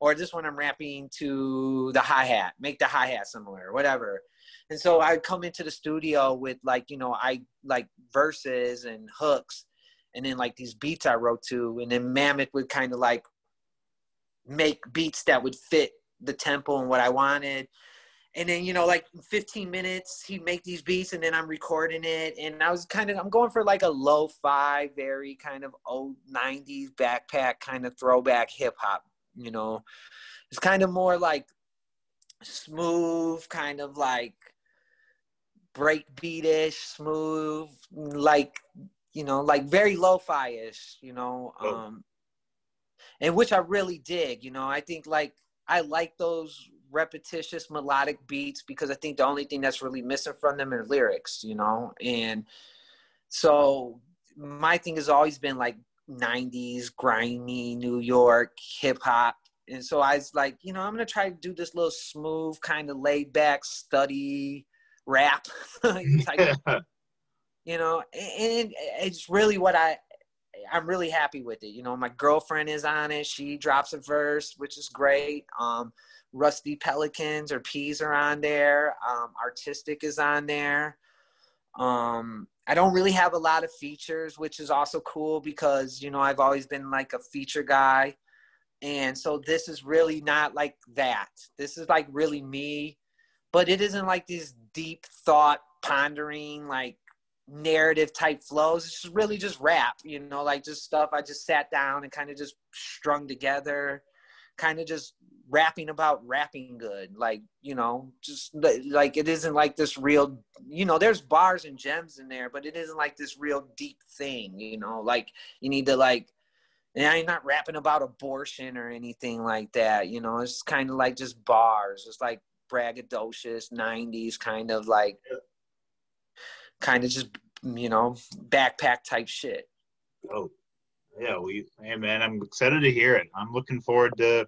Or this one, I'm rapping to the hi hat, make the hi hat similar, whatever. And so I come into the studio with like, you know, I like verses and hooks and then like these beats I wrote to, and then Mammoth would kind of like make beats that would fit the tempo and what I wanted. And then, you know, like 15 minutes, he'd make these beats and then I'm recording it. And I was kind of, I'm going for like a lo fi, very kind of old 90s backpack kind of throwback hip hop, you know. It's kind of more like smooth, kind of like break beatish, smooth, like you know, like very lo-fi-ish, you know, um, and which I really dig, you know, I think like I like those repetitious melodic beats because I think the only thing that's really missing from them are lyrics, you know? And so my thing has always been like 90s grimy New York hip hop. And so I was like, you know, I'm gonna try to do this little smooth, kind of laid back study rap type of, you know, and it's really what I I'm really happy with it. You know, my girlfriend is on it. She drops a verse, which is great. Um, Rusty Pelicans or Peas are on there. Um, Artistic is on there. Um, I don't really have a lot of features, which is also cool because you know I've always been like a feature guy, and so this is really not like that. This is like really me, but it isn't like this deep thought pondering like narrative type flows. It's just really just rap, you know, like just stuff I just sat down and kind of just strung together, kind of just rapping about rapping good. Like, you know, just like it isn't like this real, you know, there's bars and gems in there, but it isn't like this real deep thing, you know, like you need to like, and I'm not rapping about abortion or anything like that, you know, it's kind of like just bars. It's like braggadocious 90s kind of like kind of just you know backpack type shit. Oh, yeah. We hey man, I'm excited to hear it. I'm looking forward to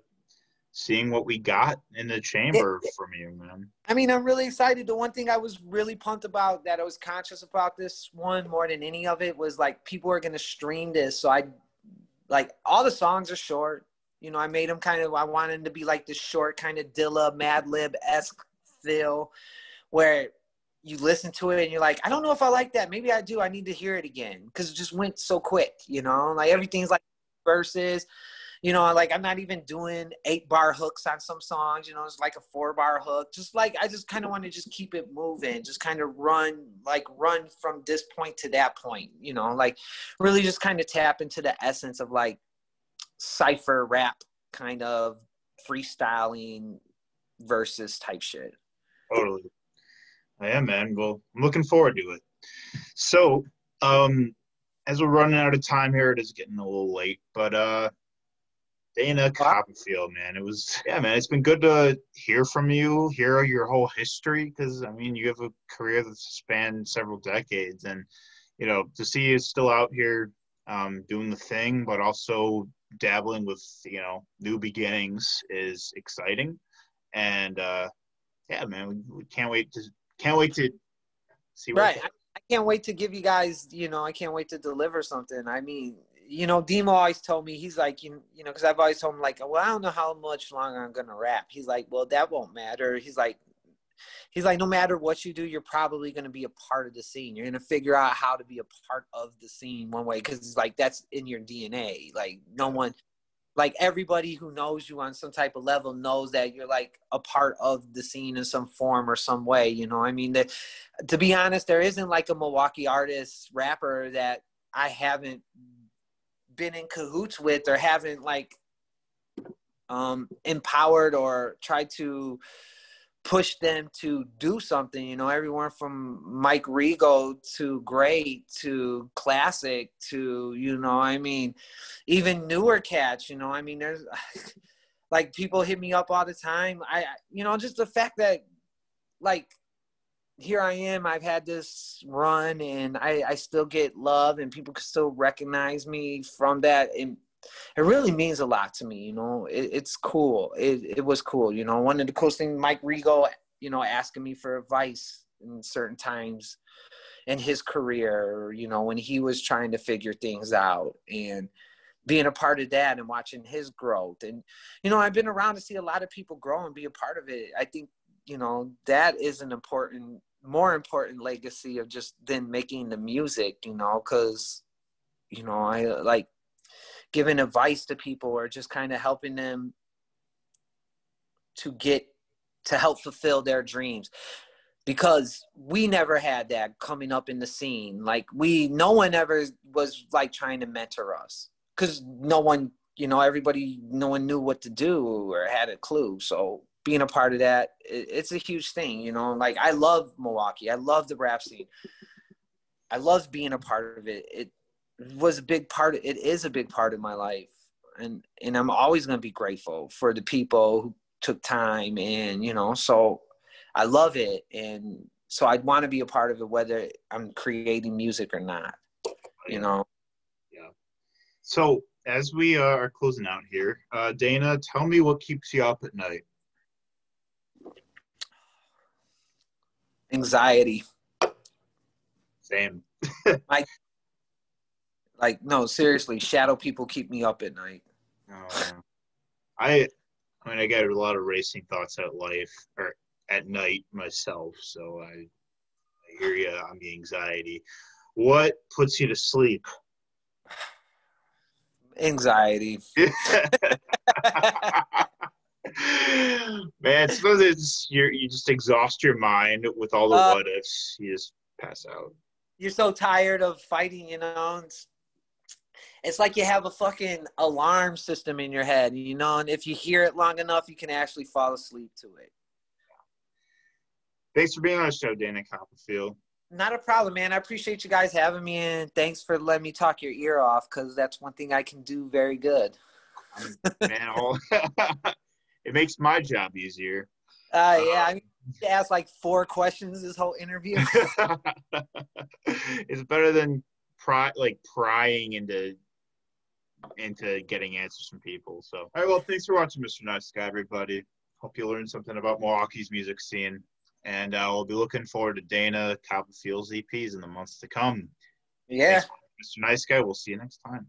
seeing what we got in the chamber it, from you, man. I mean, I'm really excited. The one thing I was really pumped about that I was conscious about this one more than any of it was like people are gonna stream this, so I like all the songs are short. You know, I made them kind of. I wanted them to be like this short kind of Dilla Madlib esque feel, where you listen to it and you're like, I don't know if I like that. Maybe I do. I need to hear it again because it just went so quick, you know. Like everything's like verses, you know. Like I'm not even doing eight bar hooks on some songs, you know. It's like a four bar hook. Just like I just kind of want to just keep it moving, just kind of run, like run from this point to that point, you know. Like really just kind of tap into the essence of like cipher rap kind of freestyling versus type shit. Totally. I am, man. Well, I'm looking forward to it. So, um, as we're running out of time here, it is getting a little late, but uh, Dana Coppafeel, man, it was yeah, man. It's been good to hear from you, hear your whole history, because I mean, you have a career that's spanned several decades, and you know, to see you still out here um, doing the thing, but also dabbling with you know new beginnings is exciting, and uh, yeah, man, we, we can't wait to can't wait to see. right, I, I can't wait to give you guys. You know, I can't wait to deliver something. I mean, you know, Demo always told me he's like, you, you know, because I've always told him like, well, I don't know how much longer I'm gonna rap. He's like, well, that won't matter. He's like, he's like, no matter what you do, you're probably gonna be a part of the scene. You're gonna figure out how to be a part of the scene one way because it's like that's in your DNA. Like no one, like everybody who knows you on some type of level knows that you're like a part of the scene in some form or some way you know? I mean that to be honest there isn't like a milwaukee artist rapper that i haven't been in cahoots with or haven't like um empowered or tried to push them to do something. You know, everyone from Mike Rego to great to classic to, you know, I mean, even newer cats, you know, I mean, there's like people hit me up all the time. I, you know, just the fact that like, here I am. I've had this run, and I, I still get love, and people can still recognize me from that. And it really means a lot to me. You know, it, it's cool. It, it was cool. You know, one of the coolest things, Mike Rego, you know, asking me for advice in certain times in his career, you know, when he was trying to figure things out and being a part of that and watching his growth. And, you know, I've been around to see a lot of people grow and be a part of it. I think, you know, that is an important, more important legacy of just then making the music, you know, because, you know, I like giving advice to people or just kind of helping them to get to help fulfill their dreams. Because we never had that coming up in the scene. Like we no one ever was like trying to mentor us. Because no one you know everybody no one knew what to do or had a clue. So being a part of that it's a huge thing you know? Like i love milwaukee. I love the rap scene. I love being a part of it. It was a big part of, it is a big part of my life. And and i'm always going to be grateful for the people who took time and you know so i love it. And so i'd want to be a part of it whether i'm creating music or not you know? Yeah. So as we uh, are closing out here uh, dana tell me what keeps you up at night. Anxiety. Same. My like no seriously shadow people keep me up at night uh, i I mean, I get a lot of racing thoughts at life or at night myself, so I, I hear you on the anxiety. What puts you to sleep? Anxiety. Man, suppose it's you you just exhaust your mind with all the uh, what ifs. You just pass out. You're so tired of fighting, you know. It's, it's like you have a fucking alarm system in your head, you know, and if you hear it long enough, you can actually fall asleep to it. Thanks for being on the show, Dana Coppafeel. Not a problem, man. I appreciate you guys having me, and thanks for letting me talk your ear off because that's one thing I can do very good. man, it makes my job easier. Uh, yeah, I mean, ask like four questions this whole interview. it's better than pry, like prying into into getting answers from people. So, all right, well, thanks for watching, Mr. Nice Guy, everybody. Hope you learned something about Milwaukee's music scene. And uh, we'll be looking forward to Dana Coppafeel's EPs in the months to come. Yeah. Thanks, Mr. Nice Guy. We'll see you next time.